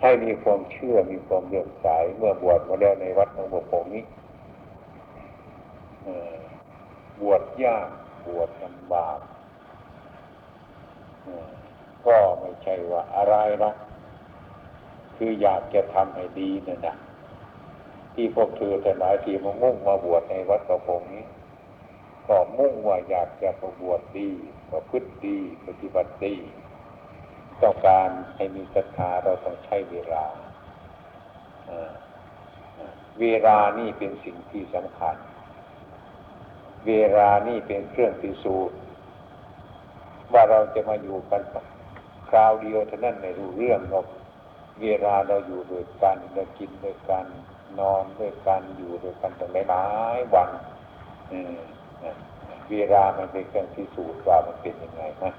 ให้มีความเชื่อมีความเลื่อมใสเมื่อบวชมาแล้วในวัดหลวงปู่ผงนี้บวชยากบวชลำบากก็ไม่ใช่ว่าอะไรนะคืออยากจะทำให้ดีนั่นนะที่พวกเธอแต่หลายทีมามุ่งมาบวชในวัดประพงนี้ก็มุ่งว่าอยากจะประบวชดีประพฤติดี ปฏิบัติดี ต้องการให้มีศรัทธาเราต้องใช้เวลาเวลานี่เป็นสิ่งที่สำคัญ เวลานี่เป็นเครื่องพิสูจน์ว่าเราจะมาอยู่กันคราวเดียวเท่านั้นไม่รู้เรื่องหรอกเวลาเราอยู่ด้วยกันเรากินด้วยกันนอนด้วยกันอยู่ด้วยกันตั้งหลายวันเวลามันเป็นเครื่องพิสูจน์ว่ามันเป็นยังไงนะ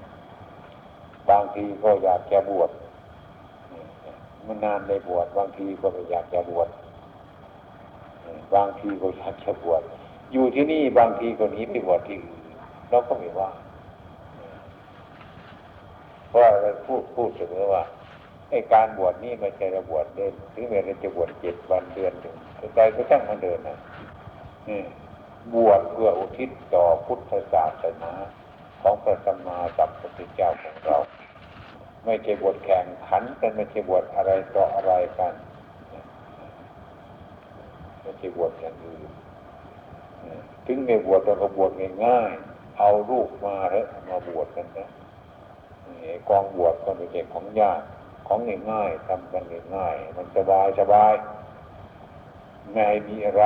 บางทีก็อยากจะบวชมันนานได้บวชบางทีก็ไม่อยากจะบวชบางทีก็อยากจะบวชอยู่ที่นี่บางทีก็หนีไปบวชที่อื่นเราก็ไม่ว่าเพราะเราพูดพูดเสมอว่าไอ้การบวชนี่ไม่ใช่ระบวชเดินถึงแม้เราจะบวชเจ็ดวันเดือนหนึ่งใจก็ช่างมันเดินนะบวชเพื่ออุทิศต่อพุทธศาสนา ของพระสัมมาสัมพุทธเจ้าของเรา ไม่ใช่บวชแข่งขันกันไม่ใช่บวชอะไรต่ออะไรกันไม่ใช่บวชอย่างอื่นถึงไม่บวชเราก็บวชง่ายๆเอาลูกมาเถอะมาบวชกันนะกองบวชก็ไม่ใช่ของยากของง่ายๆทำกันง่ายๆมันสบายสบายไม่มีอะไร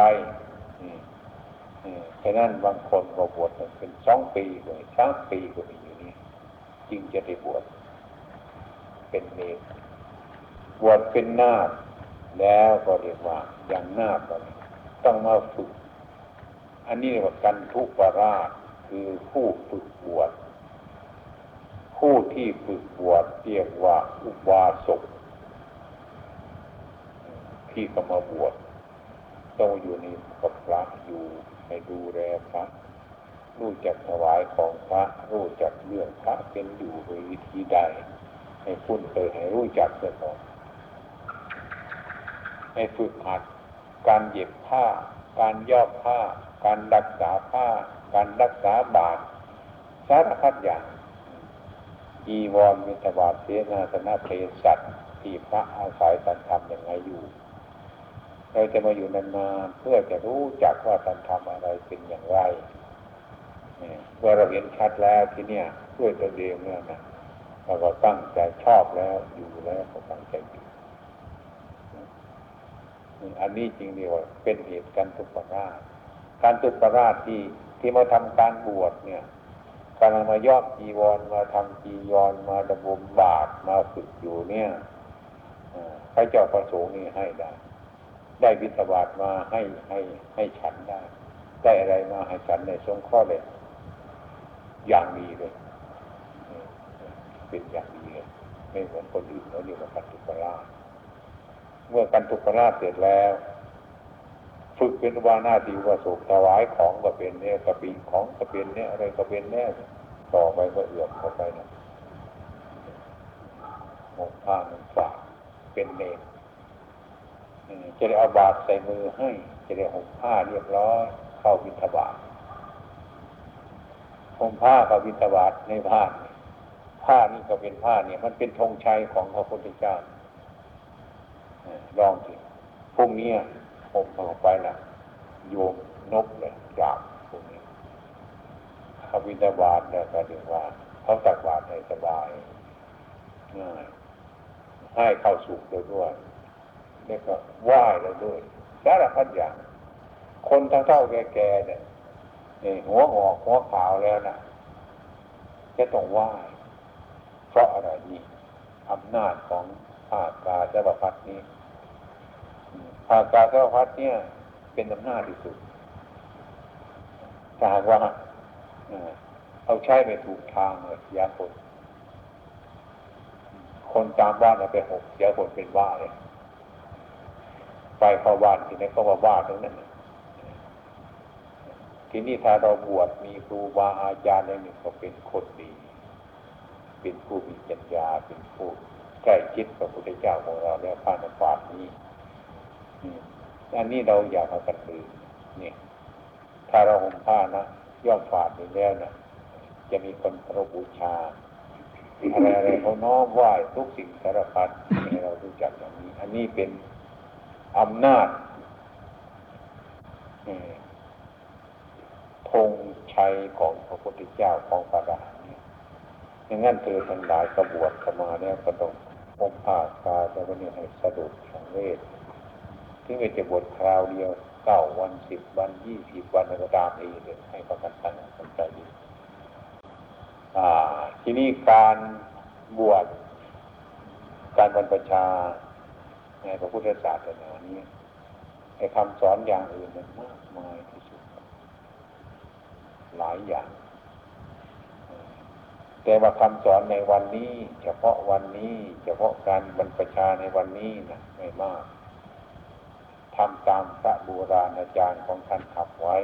ฉะนั้นบางคนก็บวชเป็นสองปีก็มีสามปีก็มีอยู่นี่จึงจะได้บวชเป็นเนรบวชเป็นนาคแล้วก็เรียกว่าอย่างนาคก็ต้องมาฝึก อันนี้เรียกว่ากันทุปราชคือผู้ฝึกบวชผู้ที่ฝึกบวชเรียกว่าอุบาสกที่ก็มาบวชต้องอยู่ในกับพระอยู่ ให้ดูแลพระรู้จักถวายของพระ รู้จักเรื่องพระเป็นอยู่โดยวิธีใด ให้คุ้นเคยให้รู้จักเสียก่อนให้ฝึกหัดการเย็บผ้า การย่อผ้า การรักษาผ้า การรักษาบาตรสารพัดอย่างอีวรมิตบาทเสนาสนะเพสัตที่พระอาศัยตันทำอยังไงอยู่ เราจะมาอยู่นานๆเพื่อจะรู้จักว่าตันทำอะไรเป็นอย่างไรเมื่อเราเห็นชัดแล้วที่เนี่ยด้วยตัวเองเนี่ยนะเราก็ตั้งใจชอบแล้วอยู่แล้วก็ตั้งใจอยู่อันนี้จริงเดียวเป็นเหตุการตุปราชการตุปราชที่ที่มาทำการบวชเนี่ยการมาย่อมจีวรมาทำจีวรมาดำบมบาทมาฝึกอยู่เนี่ยพระเจ้าประสงค์นี่ให้ได้ ได้วิทบาทมาให้ให้ให้ฉันได้ได้อะไรมาให้ฉันในทรงข้อเลยอย่างดีเลย เป็นอย่างดีเลยไม่เหมือนคนอื่นเขาเรียกว่ากันทุกราชเมื่อกันทุกราชเสร็จแล้ว ฝึกเป็นวานาทีว่าสุถวายของก็เป็นเนี่ยกระปิงของก็เป็นเนี่ยอะไรก็เป็นเนี่ยต่อไปก็เอื่อมเข้าไปนะหมกผ้าหนึ่งฝากเป็นเนร จะได้เอาบาตรใส่มือให้ จะได้ห่มผ้าเรียบร้อยเข้าวิทบาทห่มผ้ากับวิทบาทในผ้าผ้านี่ก็เป็นผ้าเนี่ย มันเป็นธงชัยของพระพุทธเจ้าลองสิพรุ่งนี้ผมออกไปนะโยมนกเลยจาบพวกนี้เขาวินาบาตเนี่ยก็เรียกว่าเขาตักบาตให้สบายง่ายให้เข้าสุขด้วยด้วย แล้วก็ไหว้แล้วด้วยสารพัดอย่าง คนทั้งเท่าแก่ๆเนี่ยหัวหอกหัวขาวแล้วนะจะต้องไหว้เพราะอะไรนี่อำนาจของภาคกาจะปรพัดนี้ภาคกาจะปรพัดเนี่ย เป็นอำนาจที่สุดถ้าหากว่าเอาใช้ไปถูกทางเลยยาคน คนตามบ้านเราไปหกเสียคนเป็นว่าเลย ไปเข้าบ้านทีนี้ก็มาบ้าตรงนั้นทีนี้ถ้าเราบวชมีครูบาอาจารย์อย่างหนึ่งก็เป็นคนดี เป็นผู้มีปัญญาเป็นผู้ใกล้ชิดกับพระพุทธเจ้าของเราแล้วผ้านฝาดนี้อันนี้เราอยากเอากันลืมนี่ถ้าเราห่มผ้านะย่อมฝาดอยู่แล้วนะจะมีคนเคารพบูชาอะไรอะไรเขาน้อมไหว้ทุกสิ่งสารพัดให้เรารู้จักอย่างนี้ อันนี้เป็น อำนาจธงชัยของพระพุทธเจ้าของพระราเนี่ยอย่างนั้นเธอทั้งหลายกระบวชเข้ามาเนี่ยก็ต้องพมผ้าคาแต่วันนี้ให้สะดุดสังเวชถึงจะบวชคราวเดียวเก้าวันสิบวันยี่สิบวันก็ตามเองเลยให้ประกันตั้งสนใจดีทีนี้การบวชการบรรพชา ในพระพุทธศาสนานี้ไอ้คำสอนอย่างอื่นมันมากมายที่สุด หลายอย่าง แต่ว่าคำสอนในวันนี้ เฉพาะวันนี้ เฉพาะการบรรพชาในวันนี้นะไม่มากทำตามพระโบราณอาจารย์ของท่านขับไว้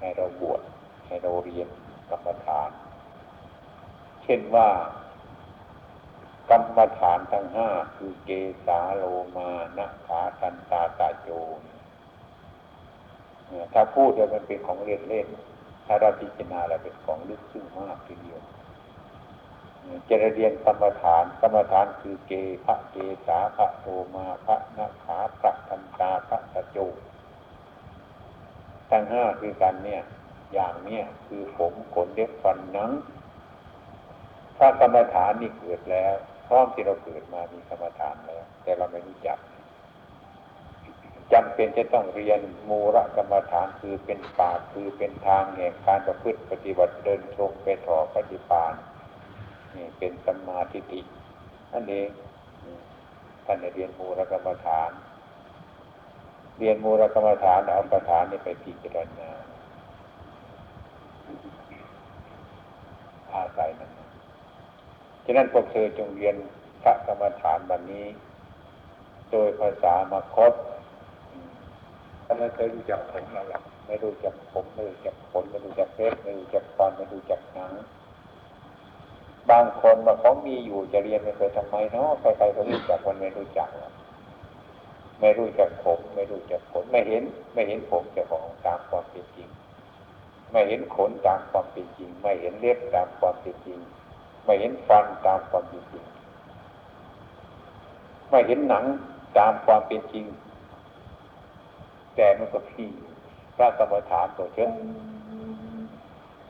ให้เราบวชให้เราเรียนกรรมฐาน เช่นว่า กรรมฐานทั้งห้าคือเกสาโลมานะขาทันตาตาโจถ้าพูดแล้วมันเป็นของเล่นเล่นถ้าเราพิจารณาแล้วเป็นของลึกซึ้งมากทีเดียวจะเรียนกรรมฐานกรรมฐานคือเกพระเกสาพระโลมาพระนาขาพระทันตาพระตาโจทั้งห้าคือกันเนี่ยอย่างเนี้ยคือผมขนเล็บฟันหนังถ้ากรรมฐานนี่เกิดแล้ว ร้อมที่เราเกิดมามีกรรมฐานแล้วแต่เราไม่รู้จักจำเป็นจะต้องเรียนมูระกรรมฐานคือเป็นปากคือเป็นทางแห่งการประพฤติปฏิบัติเดินชงไปถอปฏิปานนี่เป็นสมาทิฏฐินั่นเองท่านเรียนมูระกรรมฐาน เรียนมูระกรรมฐานเอาประฐานนี่ไปพิจารณาอาศัย ฉะนั้นพวกเธอจงเรียนพระกรรมฐานวันนี้ โดยภาษามาคตถ้าไม่เคยรู้จักผมเราหรอกไม่รู้จักผมไม่รู้จักผลไม่รู้จักเพชรไม่รู้จักฟันไม่รู้จักหนังบางคนมาเขามีอยู่จะเรียนไม่เคยทำไมเนาะใครๆก็รู้จักมันไม่รู้จักไม่รู้จักผม ไม่รู้จักผลไม่เห็น ไม่เห็นผมจะของตามความเป็นจริง ไม่เห็นขนตามความเป็นจริง ไม่เห็นเล็บตามความเป็นจริง ไม่เห็นฟันตามความเป็นจริง ไม่เห็นหนังตามความเป็นจริง แต่มันก็พี่พระกรรมฐานตัวเชื่อ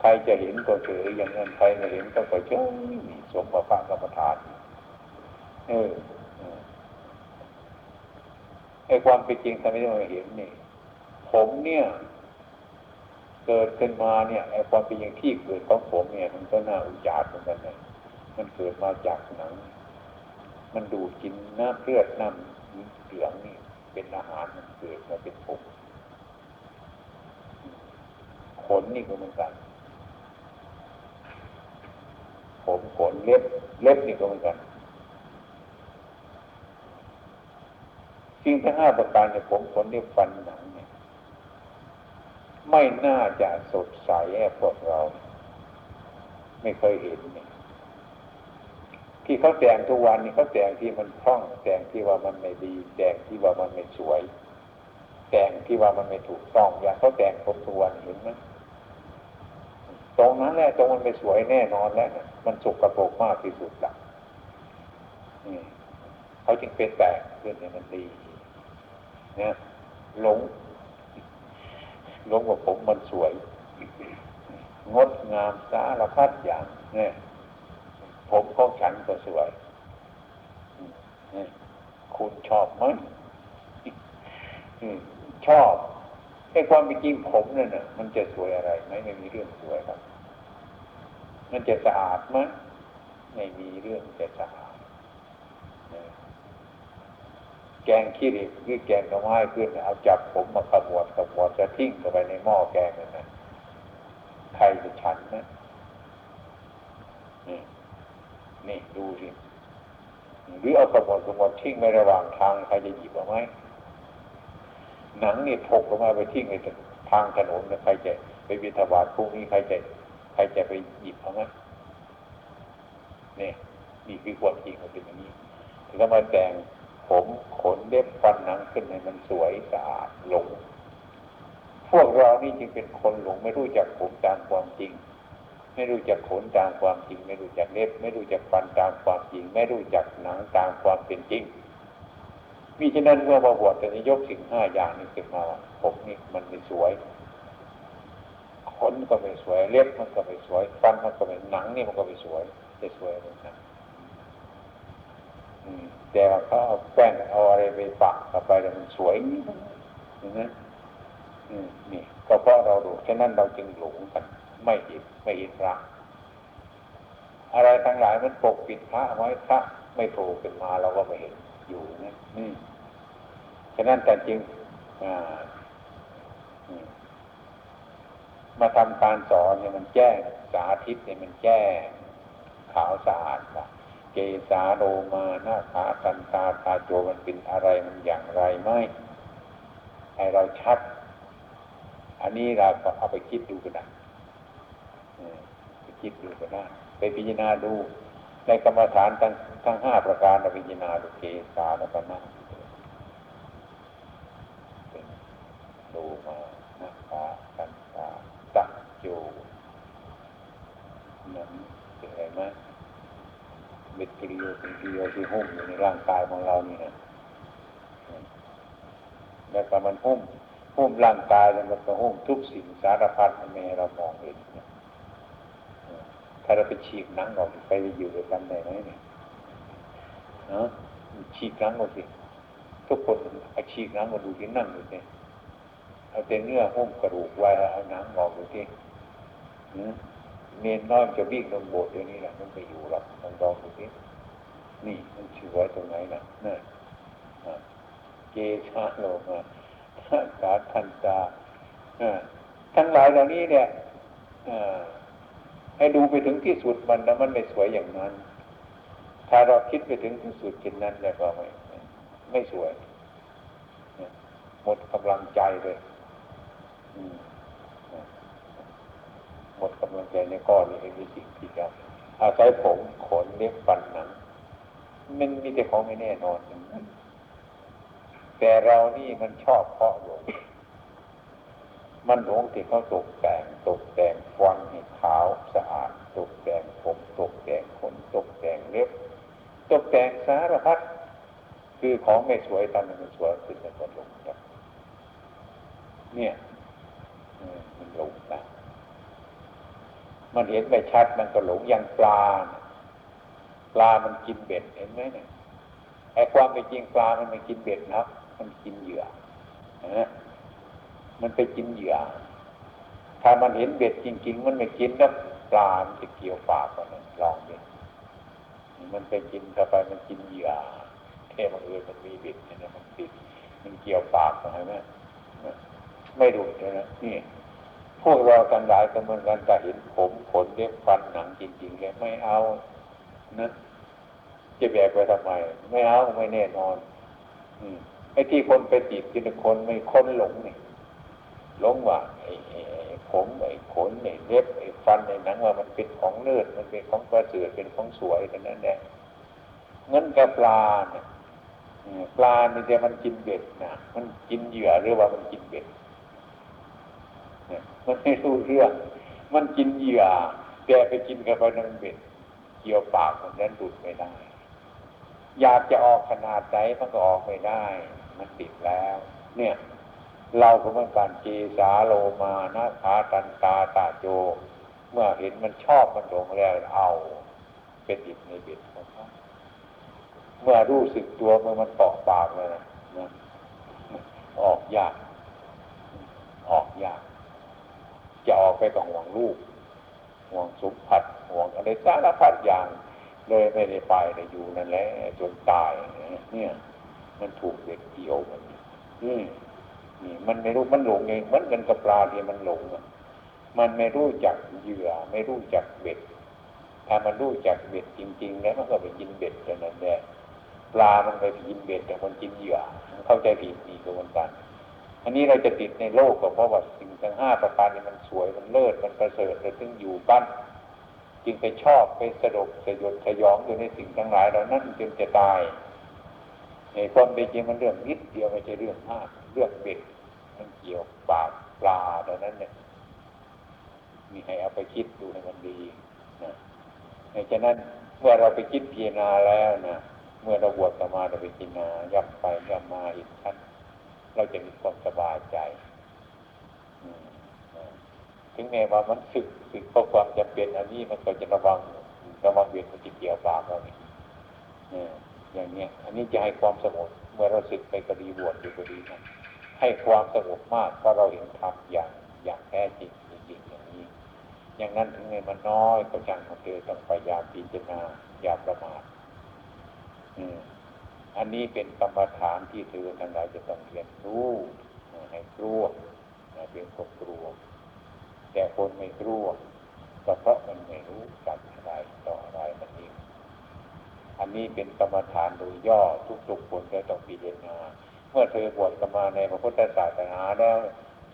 ใครจะเห็นตัวเฉยอย่างนั้นใครไม่เห็นก็ตัวเชื่อสมกับพระกรรมฐานเออไอความเป็นจริงทำไมไม่เห็นนี่ ผมเนี่ย เกิดขึ้นมาเนี่ยไอ้ความเป็นอย่างที่เกิดของผมเนี่ย มันก็น่าอุจารเหมือนกันนะมันเกิดมาจากหนัง มันดูดกินน้ำเลือดน้ำเหลืองนี่เป็นอาหารมันเกิดมาเป็นผมขนนี่ก็เหมือนกัน ผมขนเล็บเล็บนี่ก็เหมือนกันสิ่งทั้งห้าประการในผมขนเล็บฟันหนัง ไม่น่าจะสดใสแอบพวกเรา ไม่เคยเห็นที่เขาแต่งทุกวันนี้เขาแต่งที่มันคล่องแต่งที่ว่ามันไม่ดีแต่งที่ว่ามันไม่สวย แต่งที่ว่ามันไม่ถูกต้องอย่างเขาแต่งผมทุกวันเห็นไหมตรงนั้นแหละตรงมันไม่สวยแน่นอนแล้วนะมันสุกกระโปกมากที่สุดละเขาจึงเป็นแต่งเรื่องนี้มันดีเนี่ยหลง ลงว่าผมมันสวย งดงามสารพัดอย่างเนี่ยผมของฉันก็สวยคุณชอบมั้ยชอบไอ้ความเป็นจริงผมเนี่ยนะมันจะสวยอะไรไหมไม่มีเรื่องสวยครับ มันจะสะอาดมั้ยไม่มีเรื่องจะสะอาด แกงขี้เหล็กหรือแกงกระไม้ขึ้นเอาจับผมมาขมวดขมวดจะทิ้งเข้าไปในหม้อแกงนั่นนะใครจะฉันนะนี่นี่ดูสิหรือเอาขมวดขมวดทิ้งไว้ระหว่างทางใครจะหยิบเอาไหมหนังนี่ถกออกมาไปทิ้งในทางถนนใครจะไปบิณฑบาตพรุ่งนี้ใครจะใครจะไปหยิบเอาไหมนี่นี่คือความจริงมันเป็นอย่างนี้ก็มาแต่ง ผมขนเล็บฟันหนังขึ้นให้มันสวยสะอาดหลง พวกเรานี่จึงเป็นคนหลงไม่รู้จักผมตามความจริง ไม่รู้จักขนตามความจริง ไม่รู้จักเล็บ ไม่รู้จักฟันตามความจริง ไม่รู้จักหนังตามความเป็นจริงมิฉะนั้นเมื่อมาบวชจะยกสิ่งห้าอย่างนี้ขึ้นมาผมนี่มันไม่สวยขนก็ไม่สวยเล็บมันก็ไม่สวย ฟันมันก็ไม่หนังนี่มันก็ไม่สวยจะสวยเลยนะ แต่เขาเอาแป้งเอาอะไรไปปักเข้าไปแล้วมันสวยนั้นนี่ก็เพราะเราดูแค่นั้นเราจึงหลงกัน ไม่เห็นไม่เห็นพระอะไรทั้งหลายมันปกปิดพระไว้พระไม่โผล่ขึ้นมาเราก็ไม่เห็นอยู่นะนี่ฉะนั้นแต่จริงมาทำการสอนเนี่ยมันแจ้งสาธิตเนี่ยมันแจ้งขาวสะอาดว่า เกสาโรมาหน้าขาตันตาตาโจมันเป็นอะไรมันอย่างไรไหมให้เราชัด อันนี้เราก็เอาไปคิดดูกันนะไปคิดดูกันนะไปพิจารณาดู ในกรรมฐานทั้งทั้งห้าประการเราพิจารณาดูเกสาแล้วก็นั่งดูมาหน้าขาตันตาตาโจนั้นเป็นอะไรไหม เม็ดกิริโยเป็นกิริโยที่หุ้มอยู่ในร่างกายของเรานี่นะแล้วก็มันหุ้มหุ้มร่างกายแล้วมันก็หุ้มทุกสิ่งสารพัดมันไม่เรามองเห็นถ้าเราไปฉีกหนังออกไปอยู่ด้วยกันได้ไหมเนี่ยนะฉีกหนังออกสิทุกคนไอฉีกหนังมาดูที่นั่งอยู่เนี่ยเอาแต่เนื้อหุ้มกระดูกไว้เอาหนังออกดูที่ เนนน้อยจะวิ่งลงโบสถ์เดี๋ยวนี้แหละมันไปอยู่หรอกลองลองดูสินี่มันชื่อไว้ตรงไหนนะนี่เกชาโลมาสาทันตาทั้งหลายเหล่านี้เนี่ยให้ดูไปถึงที่สุดมันแล้วมันไม่สวยอย่างนั้น ถ้าเราคิดไปถึงที่สุดเช่นนั้นแล้วก็ไม่ไม่สวย หมดกำลังใจเลยหม ดกำลังใจในก้อนนี้มีสิ่งที่จะอาศัยผมขนเล็บฟันหนังมันมีแต่ของไม่แน่นอน แต่เรานี่มันชอบเพาะหลงมันหลงที่เขาตกแต่งตกแต่งฟันให้ขาวสะอาดตกแต่งผมตกแต่งขนตกแต่งเล็บ ตกแต่งสารพัดคือของไม่สวยทำให้มันสวยขึ้นแล้วก็หลงเนี่ยมันหลงนะ มันเห็นไม่ชัดมันก็หลงอย่างปลา ปลามันกินเบ็ดเห็นไหมเนี่ยไอ้ความเป็นจริงปลามันไม่กินเบ็ดนะมันกินเหยื่อนะมันไปกินเหยื่อ ถ้ามันเห็นเบ็ดจริง ๆ มันไม่กินแล้วปลามันจะเกี่ยวปากมันลองดิมันไปกินเข้าไปมันกินเหยื่อแค่บางเอิญมันมีเบ็ดเนี่ยมันติดมันเกี่ยวปากใช่ไหมไม่ดูเลยนะนี่ พวกเราทั้งหลายก็เหมือนกันแต่เห็นผมขนเล็บฟันหนังจริงๆเลยไม่เอานะจะแบกไปทำไม ไม่เอาไม่แน่นอน อืมไอ้ที่คนไปติดคือคนไม่คนหลงนี่หลงว่าไอ้ผมไอ้ขนไอ้เล็บไอ้ฟันไอ้หนังว่ามันเป็นของเลือดมันเป็นของประเสริฐเป็นของสวยกันนั่นแหละเงินกับปลาเนี่ยปลาเนี่ยมันกินเบ็ดนะมันกินเหยื่อหรือว่ามันกินเบ็ด มันไม่รู้เรื่อง มันกินเหยื่อแต่ไปกินกับไปนังเบ็ดเกี่ยวปากมันนั้นดุดไม่ได้ อยากจะออกขนาดไหนมันก็ออกไม่ได้ มันติดแล้ว เนี่ย เราก็เหมือนกันเจสาโลมานะขาตันตาตาโจ เมื่อเห็นมันชอบมันหลงแล้วเอาเป็นติดในเบ็ดของเขาเมื่อรู้สึกตัวเมื่อมันเกาะปากเลยนะออกยาก ออกยาก จะออกไปกับห่วงลูกห่วงสมผัสห่วงอะไรสารพัดอย่างเลยไม่ได้ไปเลยอยู่นั่นแหละจนตายเนี่ย มันถูกเด็กเกี่ยวมันนี่นี่มันไม่รู้มันหลงเองมันกันกับปลาที่มันหลงอะมันไม่รู้จักเหยื่อ ไม่รู้จักเบ็ด ถ้ามันรู้จักเบ็ดจริง ๆ แล้วมันก็ไปกินเบ็ดกันนั่นแหละปลามันไปกินเบ็ดแต่คนกินเหยื่อ เข้าใจผิดนี่ก็เหมือนกัน อันนี้เราจะติดในโลกก็เพราะว่าสิ่งทั้งห้าประการนี้มันสวยมันเลิศมันประเสริฐเราถึงอยู่บ้านจึงไปชอบไปสะดกสยดสยองอยู่ในสิ่งทั้งหลายเหล่านั้นจึงจะตายในความเป็นจริงมันเรื่องนิดเดียวไม่ใช่เรื่องมากเรื่องเบ็ดมันเกี่ยวปากปลาตอนนั้นเนี่ยมีให้เอาไปคิดดูให้มันดีนะในฉะนั้นเมื่อเราไปคิดพิจารณาแล้วนะเมื่อเราบวชสมาเราไปพิจารณาย่ำไปย่ำมาอีกท่าน เราจะมีความสบายใจถึงแม้ว่ามันสึกสึกเพราะความจำเป็นอันนี้มันก็จะระวังระวังเวียนมันจะเกี่ยวปากเราเนี่ยอย่างเนี้ยอันนี้จะให้ความสงบเมื่อเราสึกไปกระดีบวชอยู่กระดีนะให้ความสงบมากเพราะเราเห็นธรรมอย่างอย่างแท้จริงจริงอย่างนี้ อย่างนั้นถึงแม้มันน้อยก็จังของเธอต้องพยายามพิจารณาอย่าประมาทอั อันนี้เป็นกรรมฐานที่เธอทั้งหลายจะต้องเรียนรู้ให้กลัวเป็นคนกลัว แต่คนไม่กลัวก็เพราะมันไม่รู้จักอะไรต่ออะไรมันเองอันนี้เป็นกรรมฐานโดยย่อทุกๆคนจะต้องพิจารณาเมื่อเธอบวชกันมาในพระพุทธศาสนาแล้ว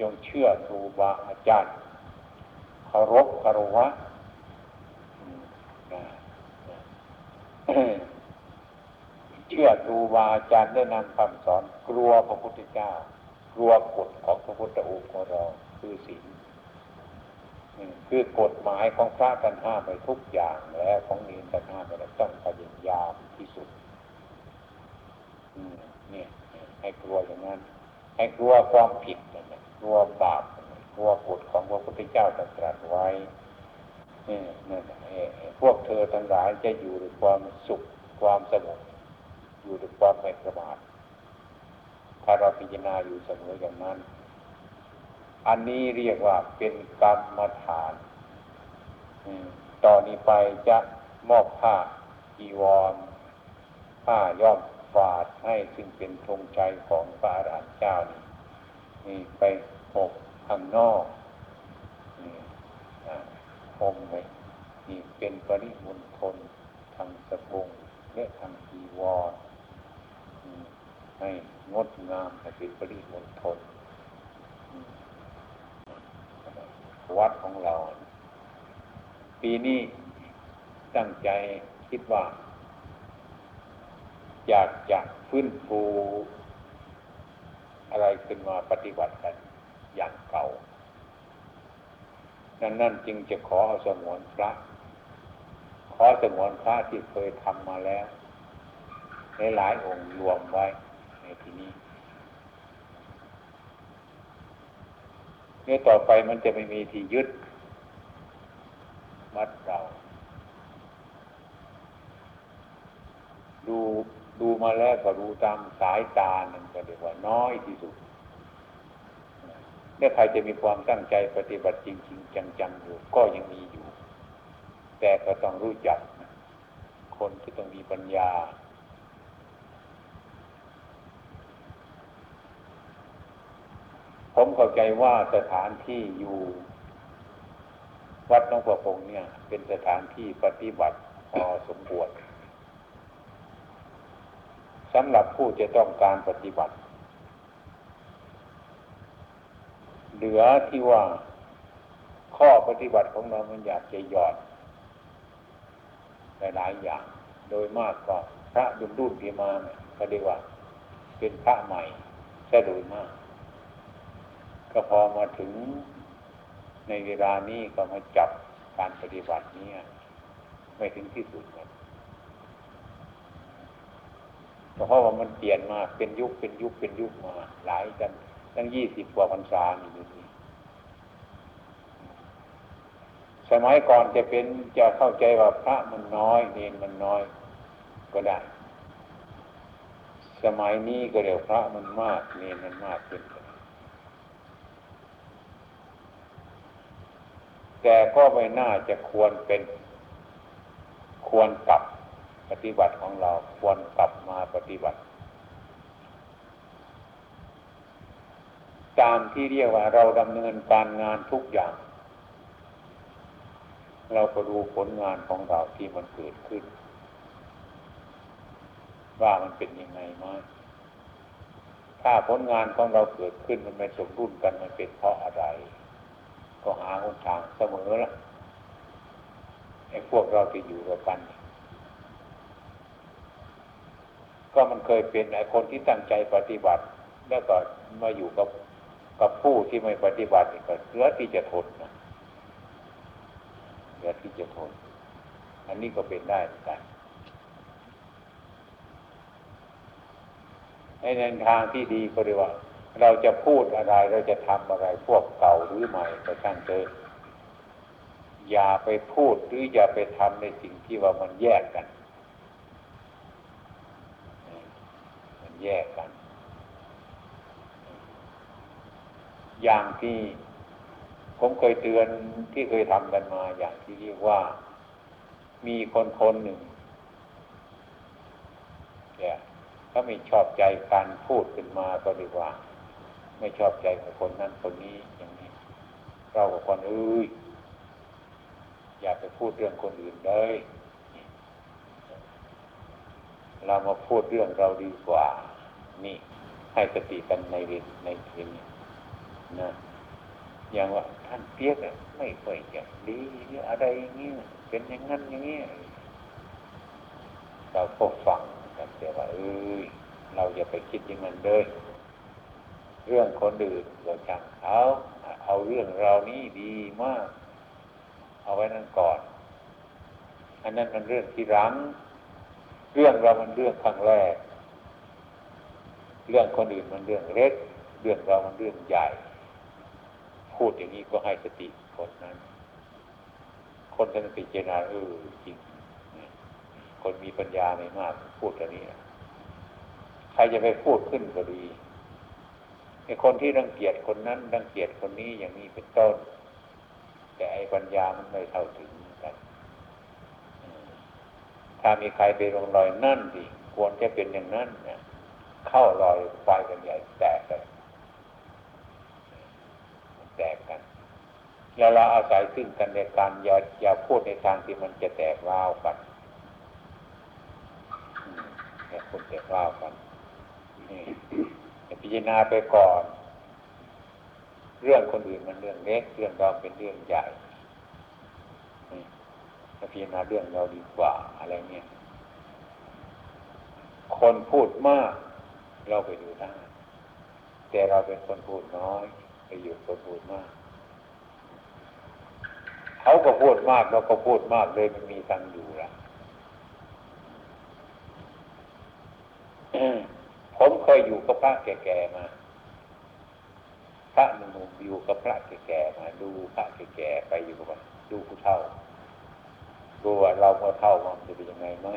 จงเชื่อครูบาอาจารย์เคารพคารวะ เชื่อครูบาอาจารย์ได้นำคำสอนกลัวพระพุทธเจ้า กลัวกฎของพระพุทธองค์ของเราคือศีลคือกฎหมายของพระกันห้ามไปทุกอย่างแล้วของนีนกันห้ามไปต้องพยายามที่สุดเนี่ยให้กลัวอย่างนั้น ให้กลัวความผิดนะกลัวบาปกลัวกฎของพระพุทธเจ้าตรัสไว้นี่นั่นพวกเธอทั้งหลายจะอยู่ด้วยความสุขความสงบ อยู่ด้วยความไม่ประมาทถ้าเราพิจารณาอยู่เสมออย่างนั้น อันนี้เรียกว่าเป็นกรรมฐานต่อนนี้ไปจะมอบผ้าอีวรผ้าย่อมฝาดให้ซึ่งเป็นธงใจของพระอรหันต์เจ้านี่นี่ไปหกข้างนอกนี่หงไปนี่เป็นปริมณฑลทางสะบงและทางอีวร ให้งดงามให้เป็นปริมณฑลวัดของเรา ปีนี้ตั้งใจคิดว่า อยากจะฟื้นฟูอะไรขึ้นมาปฏิบัติกันอย่างเก่าดังนั้นจึงจะขอเอาสมวนพระ ขอสมวนพระที่เคยทำมาแล้ว ในหลายองค์รวมไว้ ในที่นี้นี่ต่อไปมันจะไม่มีที่ยึด มัดเรา ดูดูมาแล้วก็ดูตามสายตานั่นก็เรียกว่าน้อยที่สุดเนี่ยใครจะมีความตั้งใจปฏิบัติจริง ๆ จังๆอยู่ก็ยังมีอยู่ แต่ก็ต้องรู้จัก คนที่ต้องมีปัญญา ผมเข้าใจว่าสถานที่อยู่วัดน้องประพงเนี่ย เป็นสถานที่ปฏิบัติพอสมควรสำหรับผู้จะต้องการปฏิบัติ เหลือที่ว่าข้อปฏิบัติของเรามันอยากจะหยอดหลายอย่าง โดยมากก็พระดุมดุนที่มาเนี่ยก็เรียกว่า เป็นพระใหม่ใช่โดยมาก ก็พอมาถึงในเวลานี้ก็มาจับการปฏิบัตินี้ไม่ถึงที่สุดเลยเพราะว่ามันเปลี่ยนมาเป็นยุคเป็นยุคเป็นยุคมา หลายกันตั้งยี่สิบกว่าพรรษาอยู่นี่สมัยก่อนจะเป็นจะเข้าใจว่าพระมันน้อยเนนมันน้อยก็ได้ สมัยนี้ก็เรียกพระมันมากเนนมันมากขึ้น แต่ก็ไม่น่าจะควรเป็น ควรกลับปฏิบัติของเราควรกลับมาปฏิบัติ ตามที่เรียกว่าเราดำเนินการงานทุกอย่าง เราก็ดูผลงานของเราที่มันเกิดขึ้น ว่ามันเป็นยังไงมาถ้าผลงานของเราเกิดขึ้นมันไม่สมดุลกันมันเป็นเพราะอะไร ก็หาหนทางเสมอละไอ้พวกเราที่อยู่ด้วยกัน ก็มันเคยเป็นไอ้คนที่ตั้งใจปฏิบัติ แล้วก็มาอยู่กับกับผู้ที่ไม่ปฏิบัติก็เหลือที่จะทนนะเหลือที่จะทน อันนี้ก็เป็นได้เหมือนกันในแนวทางที่ดีก็เรียกว่า เราจะพูดอะไรเราจะทำอะไรพวกเก่าหรือใหม่ก็ช่างเถอะอย่าไปพูดหรืออย่าไปทำในสิ่งที่ว่ามันแยกกัน มันแยกกัน อย่างที่ผมเคยเตือนที่เคยทำกันมา อย่างที่เรียกว่ามีคนคนหนึ่งเนี่ยเขาไม่ชอบใจการพูดขึ้นมาก็ดีว่า ไม่ชอบใจกับคนนั้นคนนี้อย่างนี้ เรากับคนเอ้ยอย่าไปพูดเรื่องคนอื่นเลยเรามาพูดเรื่องเราดีกว่า นี่ ให้สติกันในเวในทีนี้นะอย่างว่าท่านเปียกไม่ค่อยอย่างดีหรืออะไรอย่างนี้เป็นอย่างนั้นอย่างนี้เราก็ฟังกันแต่ว่าเอ้ยเราอย่าไปคิดอย่างนั้นเลย เรื่องคนอื่นเราช่างเขาเอาเรื่องเรานี้ดีมาก เอาไว้นั่นก่อน อันนั้นมันเรื่องที่รั้ง เรื่องเรามันเรื่องครั้งแรก เรื่องคนอื่นมันเรื่องเล็ก เรื่องเรามันเรื่องใหญ่ พูดอย่างนี้ก็ให้สติคนนั้น คนท่านพิจารณาเออจริง คนมีปัญญาไม่มากพูดอย่างนี้ ใครจะไปพูดขึ้นก็ดี ไอ้คนที่รังเกียจคนนั้นรังเกียจคนนี้อย่างนี้เป็นต้น แต่ไอ้ปัญญามันไม่เท่าถึงกันถ้ามีใครไปลงรอยนั่นดิควรจะเป็นอย่างนั้นเนี่ยเข้ารอยไฟกันใหญ่แตกเลยแตกกันแล้วเราอาศัยซึ่งกันในการอย่าอย่าพูดในทางที่มันจะแตกร้าวกันอย่าพูดแตกร้าวกัน พิจารณาไปก่อน เรื่องคนอื่นมันเรื่องเล็ก เรื่องเราเป็นเรื่องใหญ่พิจารณาเรื่องเราดีกว่าอะไรเนี่ย คนพูดมาก เราไปอยู่ได้แต่เราเป็นคนพูดน้อย ไปอยู่คนพูดมาก เขาก็พูดมากเราก็พูดมากเลยมันมีทางอยู่ละ ผมเคยอยู่กับพระแก่ๆมา พระหนุ่มอยู่กับพระแก่ๆมา ดูพระแก่ๆไปอยู่กับดูผู้เฒ่าดูว่าเราพอเท่ามันจะเป็นยังไงไหม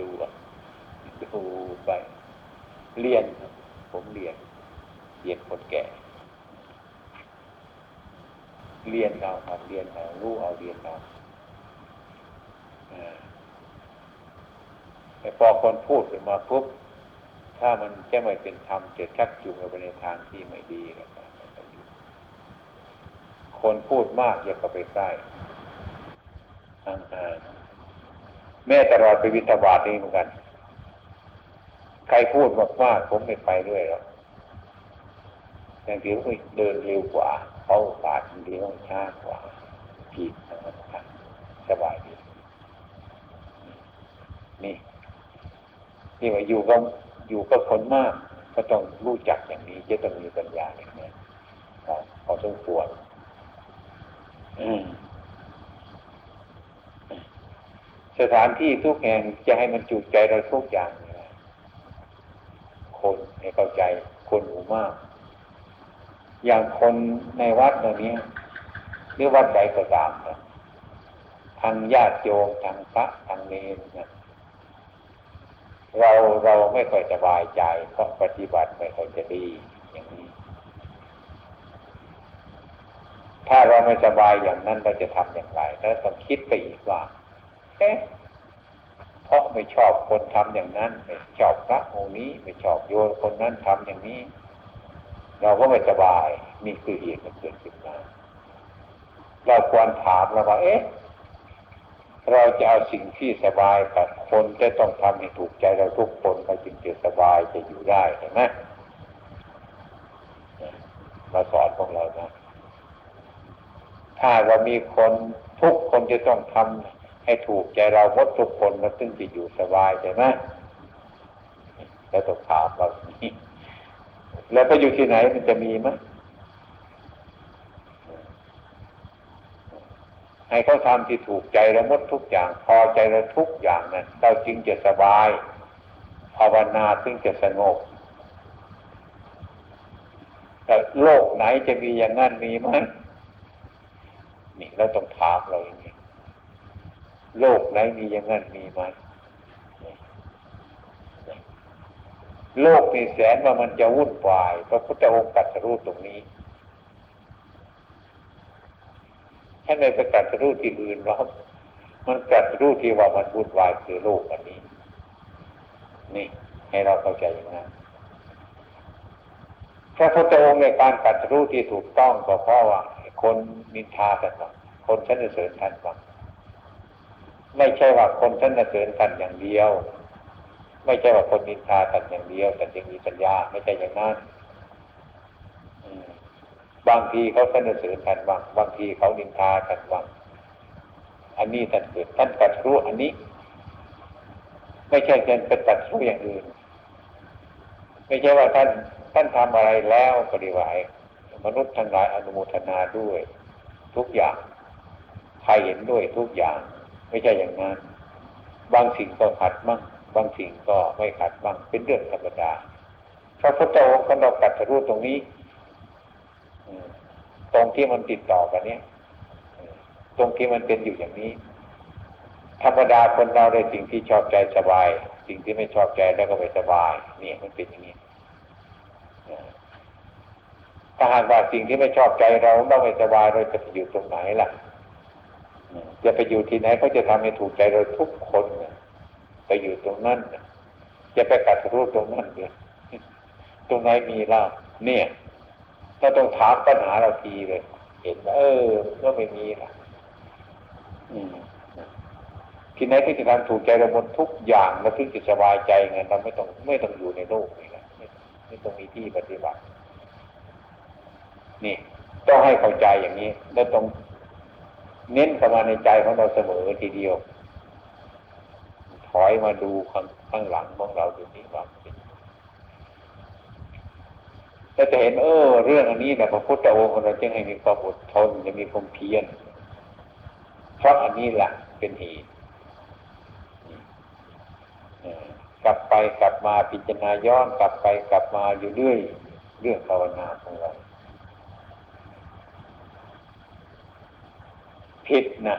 ดูดูไปเรียนผมเรียนเรียนคนแก่ เรียนเอาครับเรียนเอารู้เอาเรียนเอาแต่พอคนพูดขึ้นมาปุ๊บ ถ้ามันจะไม่เป็นธรรมจะชักจูงไปในทางที่ไม่ดีนะครับคนพูดมากอย่าก็ไปใกล้ห่างๆแม่ตลอดไปวิทบาทนี่เหมือนกัน ใครพูดมากๆผมไม่ไปด้วยหรอกอย่างเดียวเดินเร็วกว่า เขาปาดเดียวช้ากว่าผิดนะครับสบายดีนี่ นี่ว่าอยู่กับ อยู่กับคนมากก็ต้องรู้จักอย่างนี้จะต้องมีปัญญาอย่างนี้พอสมควรสถานที่ทุกแห่งจะให้มันจูใจเราทุกอย่างคนให้เข้าใจคนหมู่มาก อย่างคนในวัดเรานี้หรือวัดใดก็ตามนะทางญาติโยมทางพระทางเนรนะ เราเราไม่ค่อยสบายใจ เพราะปฏิบัติไม่ค่อยจะดีอย่างนี้ ถ้าเราไม่สบายอย่างนั้นเราจะทำอย่างไรแล้วต้องคิดไปอีกว่าเอ๊ะเพราะไม่ชอบคนทำอย่างนั้น ไม่ชอบพระองค์นี้ไม่ชอบโยนคนนั้นทำอย่างนี้ เราก็ไม่สบายนี่คือเหตุที่เกิดขึ้นมาเราควรถามเราว่า เอ๊ะ เราจะเอาสิ่งที่สบายกับคนจะต้องทำให้ถูกใจเราทุกคนเราจึงจะสบายจะอยู่ได้เห็นไหมมาสอนของเรานะถ้าเรามีคนทุกคนจะต้องทำให้ถูกใจเราหมดทุกคนเราตึงจะอยู่สบายใช่ไหมแล้วต้องถามเรานี้แล้วไปอยู่ที่ไหนมันจะมีไหม ให้เขาทำที่ถูกใจเราหมดทุกอย่าง พอใจเราทุกอย่างนั้นเราจึงจะสบาย ภาวนาจึงจะสงบแต่โลกไหนจะมีอย่างนั้นมีไหมนี่เราต้องถามเราอย่างนี้โลกไหนมีอย่างนั้นมีไหมโลกมีแสนว่ามันจะวุ่นวายพระพุทธองค์ตรัสรู้ตรงนี้ ถ้าไม่ไปตรัสรู้ที่อื่นหรอกมันตรัสรู้ที่ว่ามันวุ่นวายคือโลกอันนี้ นี่ ให้เราเข้าใจอย่างนั้นพระพุทธองค์ในการตรัสรู้ที่ถูกต้องก็เพราะว่า คนมินทากันว่าคนชั้นเสริญท่านว่าไม่ใช่ว่าคนชั้นเสริญท่านอย่างเดียว ไม่ใช่ว่าคนนินทาท่านอย่างเดียวแต่ยังมีปัญญาไม่ใช่อย่างนั้น บางทีเขาสนเสริญท่านบ้างบางทีเขานินทาท่านบ้างอันนี้ท่านเกิดท่านตัดรู้อันนี้ ไม่ใช่เกินไปตัดรู้อย่างอื่น ไม่ใช่ว่าท่านท่านทำอะไรแล้วปฏิวัติมนุษย์ทั้งหลายอนุโมทนาด้วย ทุกอย่างใครเห็นด้วยทุกอย่าง ไม่ใช่อย่างนั้น บางสิ่งก็ขัดมั่งบางสิ่งก็ไม่ขัดบ้างเป็นเรื่องธรรมดาพระพุทธองค์ก็เราตัดรู้ตรงนี้ ตรงที่มันติดต่อกันเนี้ยตรงที่มันเป็นอยู่อย่างนี้ ธรรมดาคนเราได้สิ่งที่ชอบใจสบาย สิ่งที่ไม่ชอบใจแล้วก็ไม่สบายนี่มันเป็นอย่างนี้ถ้าหากว่าสิ่งที่ไม่ชอบใจเราเราไม่สบายเราจะไปอยู่ตรงไหนล่ะจะไปอยู่ที่ไหนเขาจะทำให้ถูกใจเราทุกคนไปอยู่ตรงนั้นจะไปกัดรู้ตรงนั้นเดียตรงไหนมีเล่าเนี่ย ถ้าต้องถามปัญหาเราทีเลย เห็นว่าเออก็ไม่มีละที่ไหนที่จะทำถูกใจเราหมดทุกอย่างเราถึงจะสบายใจไงเราไม่ต้องไม่ต้องอยู่ในโลกนี่แหละไม่ไม่ต้องมีที่ปฏิบัติ นี่ ต้องให้เข้าใจอย่างนี้ แล้วต้องเน้นเข้ามาในใจของเราเสมอทีเดียว ถอยมาดูข้างข้างหลังของเราดูนี้ว่าเป็น ก็จะเห็นเออเรื่องอันนี้แหละพระพุทธองค์เราจึงให้มีความอดทนจะมีความเพียรเพราะอันนี้แหละเป็นเหตุกลับไปกลับมาพิจารณาย้อนกลับไปกลับมาอยู่เรื่อยเรื่องภาวนาของเราผิดนะ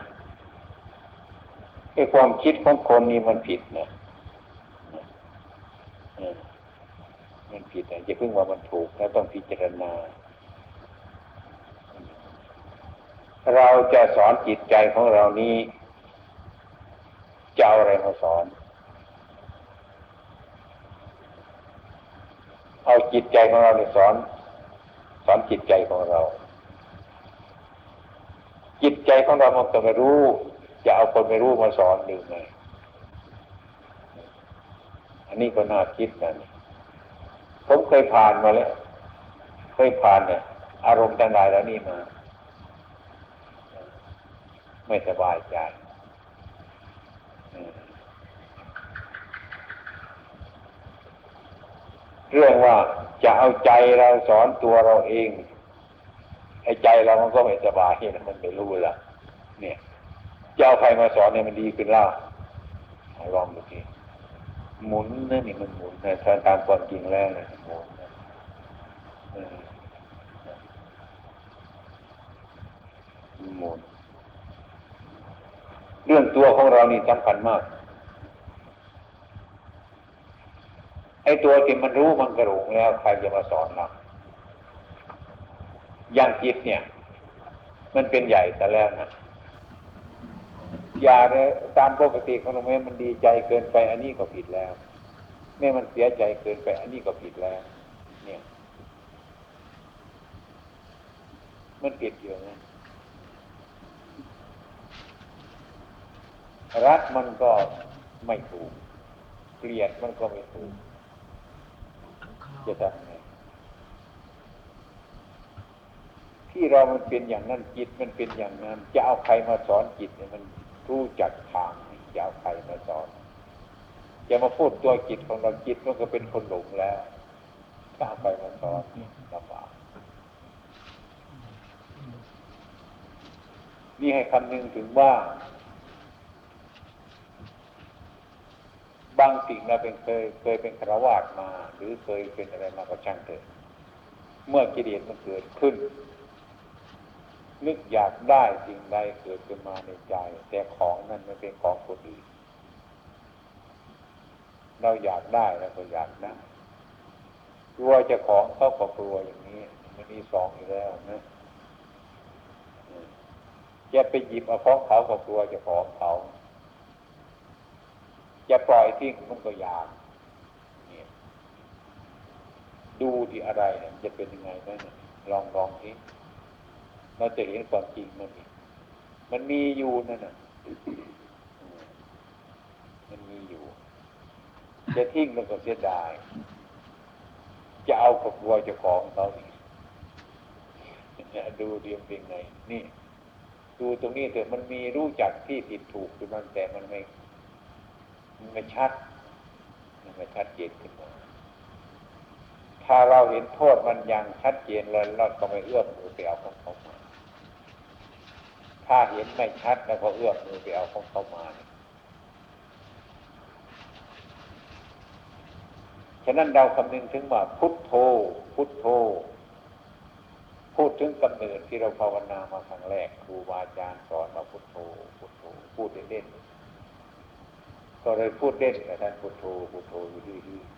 ไอ้ความคิดของคนนี้มันผิดนะ มันผิดนะจะเพิ่งว่ามันถูกแล้วต้องพิจารณา เราจะสอนจิตใจของเรานี้จะเอาอะไรมาสอน เอาจิตใจของเราเนี่ยสอน สอนจิตใจของเรา จิตใจของเรามันก็ไม่รู้ จะเอาคนไม่รู้มาสอนหรือไงอันนี้ก็น่าคิดนะ ผมเคยผ่านมาแล้ว เคยผ่านเนี่ย อารมณ์ต่างๆแล้วนี่มา ไม่สบายใจเรื่องว่าจะเอาใจเราสอนตัวเราเองไอ้ใจเรามันก็ไม่สบายนะมันไม่รู้ละเนี่ยจะเอาใครมาสอนเนี่ยมันดีขึ้นแล้วลองดูที หมุนนั่นนี่มันหมุนนะถ้าตามความจริงแล้วนะหมุนหมุนเรื่องตัวของเรานี่สำคัญมาก ไอ้ตัวที่มันรู้มันกระหลงแล้ว ใครจะมาสอนเราอย่างจิตเนี่ย มันเป็นใหญ่แต่แล้วนะ อย่าเลยตามปกติของเราแม่มันดีใจเกินไป อันนี้ก็ผิดแล้วแม่มันเสียใจเกินไป อันนี้ก็ผิดแล้ว เนี่ย มันผิดอยู่นะรักมันก็ไม่ถูกเกลียดมันก็ไม่ถูกจะทำไงที่เรามันเป็นอย่างนั้นจิตมันเป็นอย่างนั้น จะเอาใครมาสอนจิตเนี่ยมัน รู้จักทางจะเอาใครมาสอนจะมาพูดตัวจิตของเราจิตมันก็เป็นคนหลงแล้วถ้าไปมาสอนลำบากนี่ให้คำนึงถึงว่า บางสิ่งเราเป็นเคย เคยเป็นครวาสมา หรือเคยเป็นอะไรมาก็ช่างเถิดเมื่อกิเลสมันเกิดขึ้น นึกอยากได้สิ่งใดเกิดขึ้นมาในใจ แต่ของนั้นมันเป็นของคนอื่นเราอยากได้แล้วก็อยากได้กลัวจะของเขาก็กลัวอย่างนี้ มันมีสองอยู่แล้วนะจะไปหยิบเอาของเขาก็กลัวจะของเขา จะปล่อยทิ้งมันก็อยากดูที่อะไรจะเป็นยังไงไหมลองลองทิ้ง เราจะเห็นความจริงมันอีกมันมีอยู่นั่นน่ะมันมีอยู่ จะทิ้งมันก็เสียดาย จะเอากับวัวจะของเขาอีกดูเรียมเป็นไงนี่ดูตรงนี้เถอะมันมีรู้จักที่ผิดถูกคือมันแต่มันไม่มันไม่ชัด มันไม่ชัดเจนขึ้นมาถ้าเราเห็นโทษมันยังชัดเจนเลยเราก็ไม่เอื้อมมือไปเอาของเขามา ถ้าเห็นไม่ชัดแล้วก็เอื้อมมือไปเอาของเขามาฉะนั้นเราคำนึงถึงว่าพุทโธ พุทโธ พูดถึงกำเนิดที่เราภาวนามาครั้งแรกครูบาอาจารย์สอนมาพุทโธ พุทโธ พูดเล่นๆก็เลยพูดเล่นกับท่านพุทโธ พุทโธอยู่ดีๆ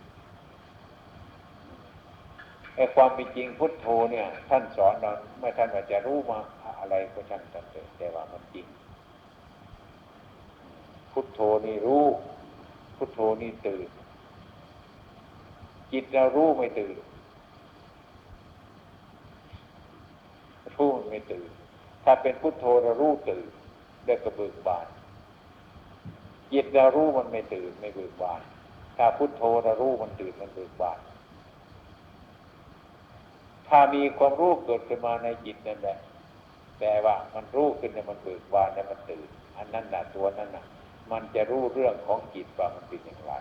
ไอ้ความเป็นจริงพุทโธเนี่ย ท่านสอนเราเมื่อท่านว่าจะรู้มาอะไรก็ช่างท่านเถอะแต่ว่ามันจริง พุทโธนี่รู้ พุทโธนี่ตื่น จิตเรารู้ไม่ตื่นรู้ไม่ตื่น ถ้าเป็นพุทโธเรารู้ตื่นได้กระเบิกบานจิตเรารู้มันไม่ตื่นไม่เบิกบาน ถ้าพุทโธเรารู้มันตื่นมันเบิกบาน ถ้ามีความรู้เกิดขึ้นมาในจิตนั่นแหละแต่ว่ามันรู้ขึ้นเนี่ยมันเบิกบานแล้วมันตื่น อันนั้นน่ะตัวนั้นน่ะ มันจะรู้เรื่องของจิตว่ามันเป็นอย่างไร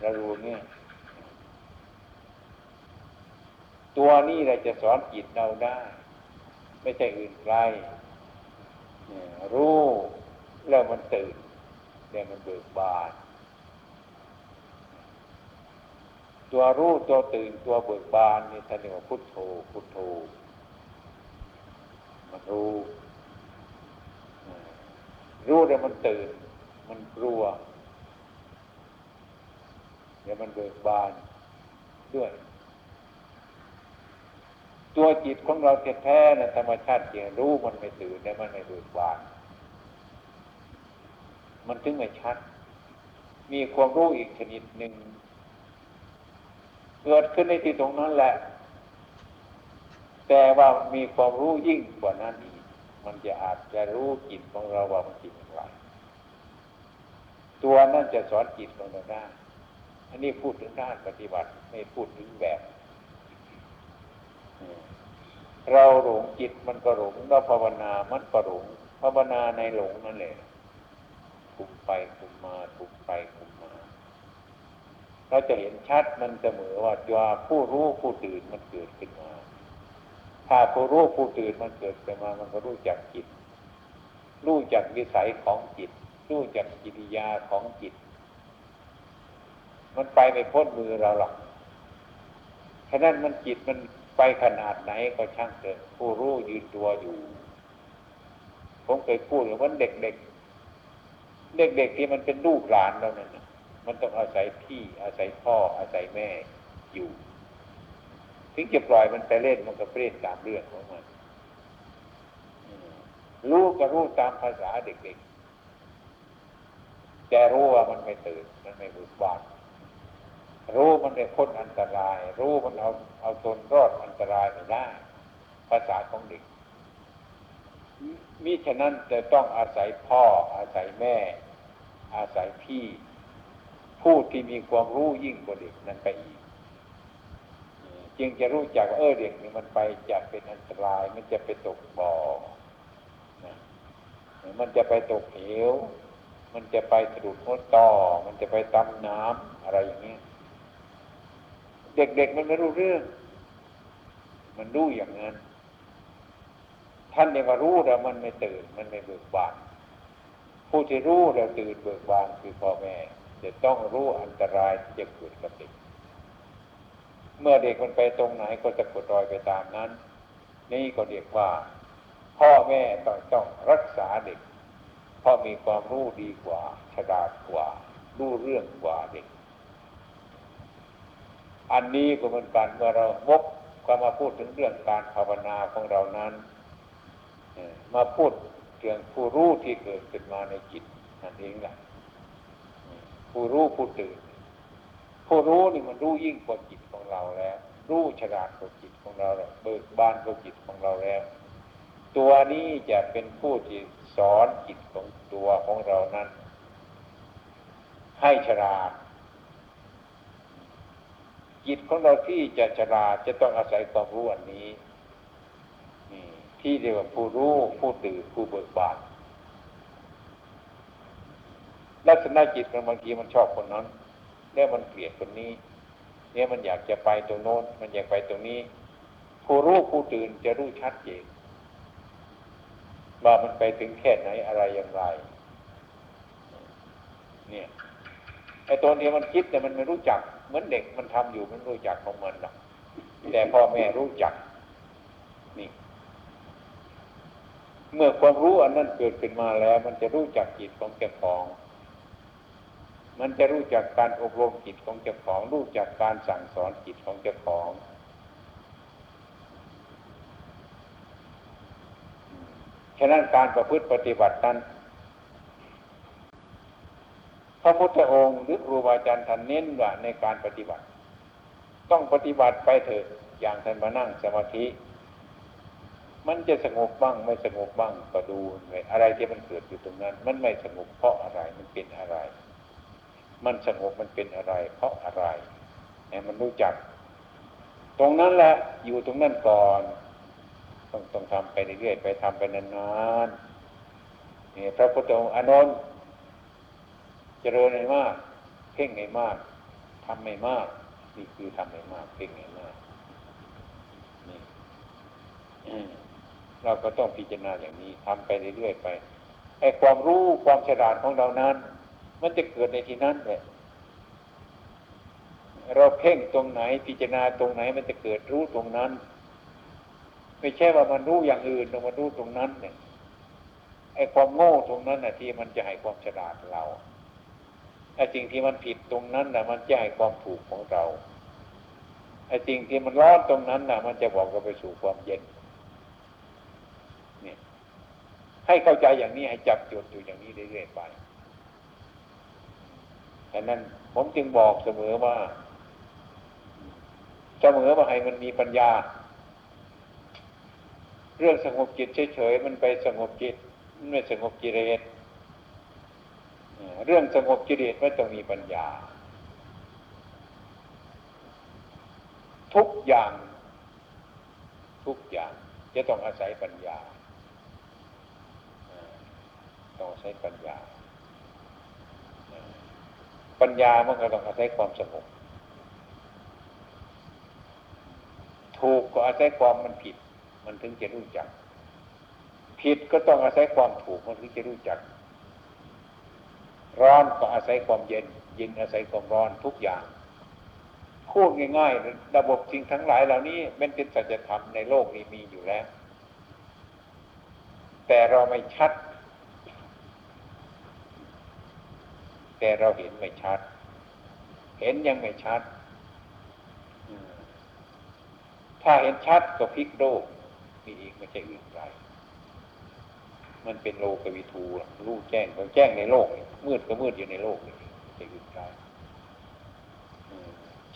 เรารู้เนี่ยตัวนี้เราจะสอนจิตเราได้ ไม่ใช่อื่นไกลรู้แล้วมันตื่นแล้วมันเบิกบาน ตัวรู้ตัวตื่นตัวเบิกบานนี่ท่านเรียกว่าพุทโธพุทโธมันรู้รู้แล้วมันตื่น มันกลัวเดี๋ยวมันเบิกบานด้วย ตัวจิตของเราแท้ๆนะธรรมชาติจริงรู้มันไม่ตื่นแลมันไม่เบิกบาน มันถึงไม่ชัด มีความรู้อีกชนิดหนึ่ง เกิดขึ้นในที่ตรงนั้นแหละ แต่ว่ามีความรู้ยิ่งกว่านั้นอีกมันจะอาจจะรู้จิตของเราว่ามันจิตอะไรตัวนั้นจะสอนจิตของเราได้อันนี้พูดถึงด้านปฏิบัติไม่พูดถึงแบบ เราหลงจิตมันก็หลงเราภาวนามันก็หลงภาวนาในหลงนั่นแหละคุมไปคุมมาคุมไปคุ เราจะเห็นชัดมันเสมอว่าว่าผู้รู้ผู้ตื่นมันเกิดขึ้นมา ถ้าผู้รู้ผู้ตื่นมันเกิดขึ้นมา มันก็รู้จักจิต รู้จักวิสัยของจิต รู้จักกิริยาของจิต มันไปไม่พ้นมือเราหรอกฉะนั้นมันจิตมันไปขนาดไหนก็ช่างเถอะผู้รู้ยืนตัวอยู่ ผมเคยพูดว่าเด็กเด็กเด็กเด็กที่มันเป็นลูกหลานเราเนั่น มันต้องอาศัยพี่อาศัยพ่ออาศัยแม่อยู่ ถึงจะปล่อยมันไปเล่นมันก็เล่นตามเรื่องของมันรู้ก็รู้ตามภาษาเด็กๆ แต่รู้ว่ามันไม่ตื่น มันไม่บุกบานรู้มันได้พ้นอันตราย รู้มันเอาเอาตนรอดอันตรายไม่ได้ ภาษาของเด็กมิฉะนั้นจะต้องอาศัยพ่ออาศัยแม่ อาศัยพี่ ผู้ที่มีความรู้ยิ่งกว่าเด็กนั้นไปอีกจึงจะรู้จักเออเด็กนี่มันไปจะเป็นอันตราย มันจะไปตกบ่อมันจะไปตกเหว มันจะไปสะดุดหัวต่อ มันจะไปตำน้ำอะไรอย่างนี้ เด็กๆมันไม่รู้เรื่อง มันรู้อย่างนั้น ท่านเนี่ยมารู้แล้วมันไม่ตื่น มันไม่เบิกบาน ผู้ที่รู้แล้วตื่นเบิกบานคือพ่อแม่ จะต้องรู้อันตรายที่จะเกิดกับเด็ก เมื่อเด็กมันไปตรงไหนก็จะกดรอยไปตามนั้น นี่ก็เรียกว่า พ่อแม่ต้องต้องรักษาเด็กเพราะมีความรู้ดีกว่าฉลาดกว่า รู้เรื่องกว่าเด็ก อันนี้ก็เหมือนกันเมื่อเราวกก็มาพูดถึงเรื่องการภาวนาของเรานั้นมาพูดเรื่องผู้รู้ที่เกิดขึ้นมาในจิตนั่นเองแหละ ผู้รู้ผู้ตื่นผู้รู้นี่มันรู้ยิ่งกว่าจิตของเราแล้ว รู้ฉลาดกว่าจิตของเราแล้วเบิกบานกว่าจิตของเราแล้ว ตัวนี้จะเป็นผู้ที่สอนจิตของตัวของเรานั้น ให้ฉลาดจิตของเราที่จะฉลาดจะต้องอาศัยความรู้อันนี้ที่เรียกว่าผู้รู้ผู้ตื่นผู้เบิกบาน ลักษณะจิตมันบางทีมันชอบคนนั้น แล้วมันเกลียดคนนี้ เนี่ยมันอยากจะไปตรงโน้น มันอยากไปตรงนี้ ผู้รู้ผู้ตื่นจะรู้ชัดเจนว่ามันไปถึงแค่ไหนอะไรอย่างไร เนี่ยไอ้ตัวนี้มันคิดแต่มันไม่รู้จัก เหมือนเด็กมันทำอยู่มันรู้จักของมันหรอกแต่พ่อแม่รู้จัก นี่ เมื่อความรู้อันนั้นเกิดขึ้นมาแล้ว มันจะรู้จักจิตของเจ้าของ มันจะรู้จักการอบรมจิตของเจ้าของ รู้จักการสั่งสอนจิตของเจ้าของ ฉะนั้นการประพฤติปฏิบัตินั้น พระพุทธองค์หรือครูบาอาจารย์ท่านเน้นว่าในการปฏิบัติ ต้องปฏิบัติไปเถอะอย่างท่านมานั่งสมาธิ มันจะสงบบ้างไม่สงบบ้างก็ดูอะไรที่มันเกิดอยู่ตรงนั้น มันไม่สงบเพราะอะไรมันเป็นอะไร มันสงบมันเป็นอะไร เพราะอะไรเนี่ยมันรู้จัก ตรงนั้นแหละอยู่ตรงนั้นก่อน ต้องต้องทำไปเรื่อยๆไปทำไปนานๆนี่พระพุทธองค์อนนท์เจริญให้มาก เพ่งให้มากทำไม่มากนี่คือทำให้มากเพ่งให้มากนี่เราก็ต้องพิจารณาอย่างนี้ทำไปเรื่อยๆไปไอ้ความรู้ความฉลาดของเรานั้น มันจะเกิดในที่นั้นเลยเราเพ่งตรงไหนพิจารณาตรงไหน มันจะเกิดรู้ตรงนั้น ไม่ใช่ว่ามันรู้อย่างอื่นแต่มันรู้ตรงนั้นเนี่ยไอ้ความโง่ตรงนั้นน่ะที่มันจะให้ความฉลาดเราไอ้สิ่งที่มันผิดตรงนั้นน่ะ มันจะให้ความถูกของเราไอ้สิ่งที่มันร้อนตรงนั้นน่ะ มันจะบอกเราไปสู่ความเย็นเนี่ยให้เข้าใจอย่างนี้ให้จับจุดอยู่อย่างนี้เรื่อยๆไป ดังนั้นผมจึงบอกเสมอว่า เสมอว่าให้มันมีปัญญา เรื่องสงบจิตเฉยๆมันไปสงบจิตมันไม่สงบกิเลสเรื่องสงบกิเลสไม่ต้องมีปัญญา ทุกอย่าง ทุกอย่างจะต้องอาศัยปัญญาต้องอาศัยปัญญา ปัญญามันก็ต้องอาศัยความสงบถูกก็อาศัยความมันผิด มันถึงจะรู้จัก ผิดก็ต้องอาศัยความถูกมันถึงจะรู้จัก ร้อนก็อาศัยความเย็น เย็นอาศัยความร้อนทุกอย่างพูดง่ายๆ ระบบสิ่งทั้งหลายเหล่านี้เป็นเป็นสัจธรรมในโลกนี้มีอยู่แล้ว แต่เราไม่ชัด แต่เราเห็นไม่ชัด เห็นยังไม่ชัด ถ้าเห็นชัดก็พลิกโลกมีอีกไม่ใช่อื่นไกลมันเป็นโลกวิทูรู้แจ้งก็แจ้งในโลก มืดก็มืดอยู่ในโลกนี่ไม่ใช่อื่นไกล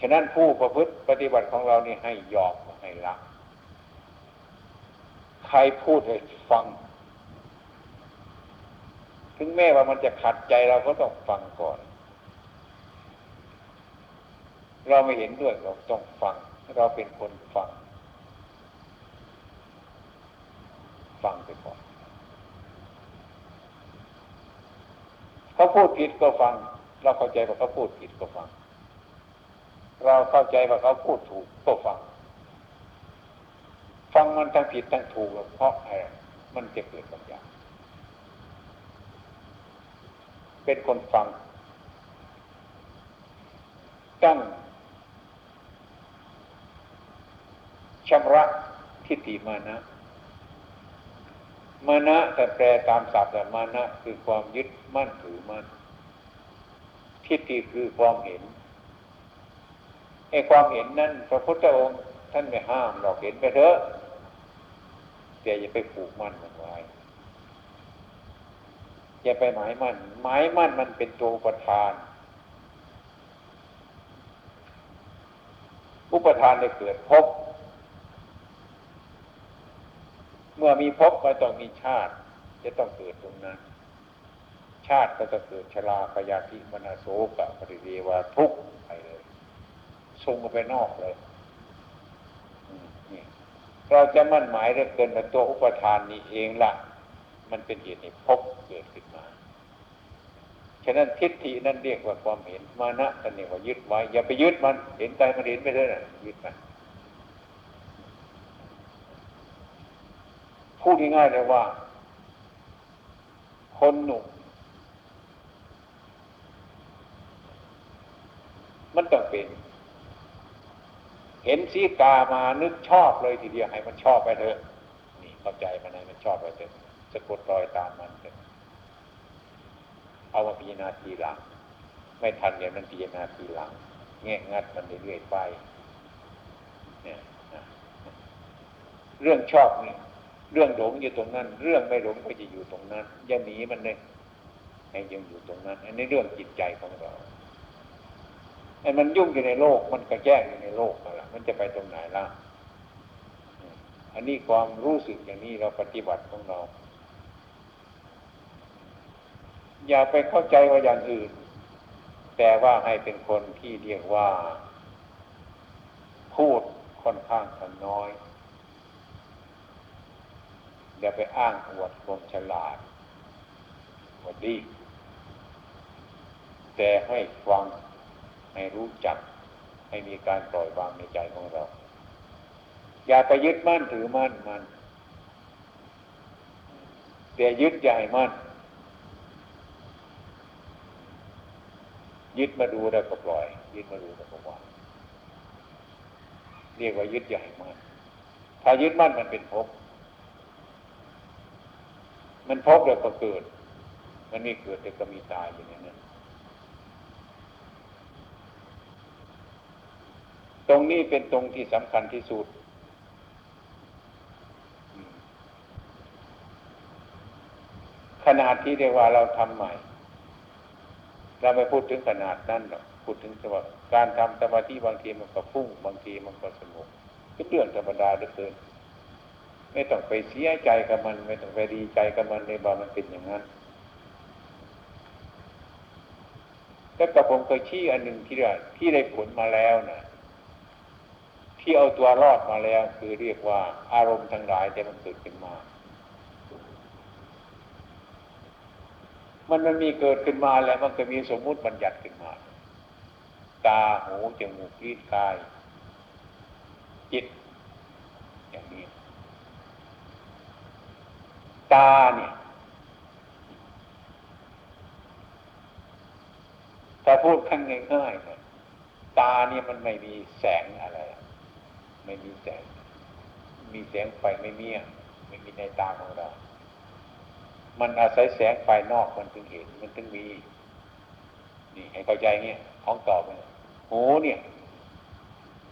ฉะนั้นผู้ประพฤติปฏิบัติของเรานี่ให้ยอมให้ละใครพูดให้ฟัง ถึงแม้ว่ามันจะขัดใจเราก็ต้องฟังก่อน เราไม่เห็นด้วยเราต้องฟัง เราเป็นคนฟัง ฟังไปก่อนเขาพูดผิดก็ฟัง เราเข้าใจว่าเขาพูดผิดก็ฟัง เราเข้าใจว่าเขาพูดถูกก็ฟัง ฟังมันทั้งผิดทั้งถูกเพราะอะไรมันจะเกิดปัญญา เป็นคนฟัง ตั้งชำระทิฏฐิมานะ มานะแต่แปลตามศัพท์แต่มานะคือความยึดมั่นถือมั่นทิฏฐิคือความเห็นไอ้ความเห็นนั้นพระพุทธองค์ท่านไม่ห้ามเราเห็นไปเถอะแต่อย่าไปผูกมั่นมันไว้ อย่าไปหมายมั่นหมายมั่นมันเป็นตัวประธาน อุปทานได้เกิดพบ เมื่อมีภพก็ต้องมีชาติ จะต้องเกิดตรงนั้น ชาติก็จะเกิดชราพยาธิมนาโสกะปริเดวาทุกไปเลยส่งไปนอกเลยเราจะมั่นหมายเรื่องเกินในตัวอุปทานนี้เองล่ะ มันเป็นเหตุให้พบเกิดขึ้นมา ฉะนั้นทิฏฐินั่นเรียกว่าความเห็นมานะนั่นเรียกว่ายึดไว้ อย่าไปยึดมัน เห็นใจมันเห็นไม่ได้นะยึดมันพูดง่ายๆเลยว่า คนหนุ่มมันต้องเป็น เห็นสีกามานึกชอบเลยทีเดียวให้มันชอบไปเถอะนี่เข้าใจมันให้มันชอบไปเถอะ สะกดรอยตามมันเถอะเอามาพิจารณาทีหลัง ไม่ทันเดี๋ยวมันพิจารณาทีหลัง แงะงัดมันเรื่อยๆไปเนี่ยเรื่องชอบนี่เรื่องหลงอยู่ตรงนั้น เรื่องไม่หลงก็จะอยู่ตรงนั้นอย่าหนีมันเลยให้ยังอยู่ตรงนั้น อันนี้เรื่องจิตใจของเราไอ้มันยุ่งอยู่ในโลก มันกระแจ้งอยู่ในโลกอะไรมันจะไปตรงไหนล่ะอันนี้ความรู้สึกอย่างนี้เราปฏิบัติของเรา อย่าไปเข้าใจว่าอย่างอื่น แต่ว่าให้เป็นคนที่เรียกว่า พูดค่อนข้างน้อย อย่าไปอ้างอวดความฉลาดว่าดี แต่ให้ฟังให้รู้จัก ให้มีการปล่อยวางในใจของเรา อย่าไปยึดมั่นถือมั่นมันแต่ยึดใหญ่มั่น ยึดมาดูแล้วก็ปล่อย ยึดมาดูแล้วก็วางเรียกว่ายึดใหญ่มั่นถ้ายึดมั่นมันเป็นภพมันภพบแล้วก็เกิด มันไม่เกิดแต่ก็มีตายอย่างนั้นตรงนี้เป็นตรงที่สำคัญที่สุด ขนาดที่เรียกว่าเราทำใหม่ เราไม่พูดถึงขนาดนั้นหรอกพูดถึงว่าการทำสมาธิบางทีมันก็ฟุ้งบางทีมันก็สงบก็เรื่องธรรมดาเหลือเกินไม่ต้องไปเสียใจกับมัน ไม่ต้องไปดีใจกับมันในบามันเป็นอย่างนั้นแล้วกับผมเคยชี้อันหนึ่งที่ที่ได้ผลมาแล้วนะที่เอาตัวรอดมาแล้ว คือเรียกว่าอารมณ์ทั้งหลายแต่มันเกิดขึ้นมา มันมันมีเกิดขึ้นมาแล้วมันก็มีสมมุติบัญญัติขึ้นมา ตาหูจมูกลิ้นกาย จิต อย่างนี้ ตาเนี่ยถ้าพูดขั้นง่ายๆเนี่ยตาเนี่ยมันไม่มีแสงอะไร ไม่มีแสง มีแสงไฟไม่มีไม่มีในตาของเรา มันอาศัยแสงไฟนอกมันถึงเห็นมันถึงมี นี่ให้เข้าใจเนี่ยของตอบเลยหูเนี่ย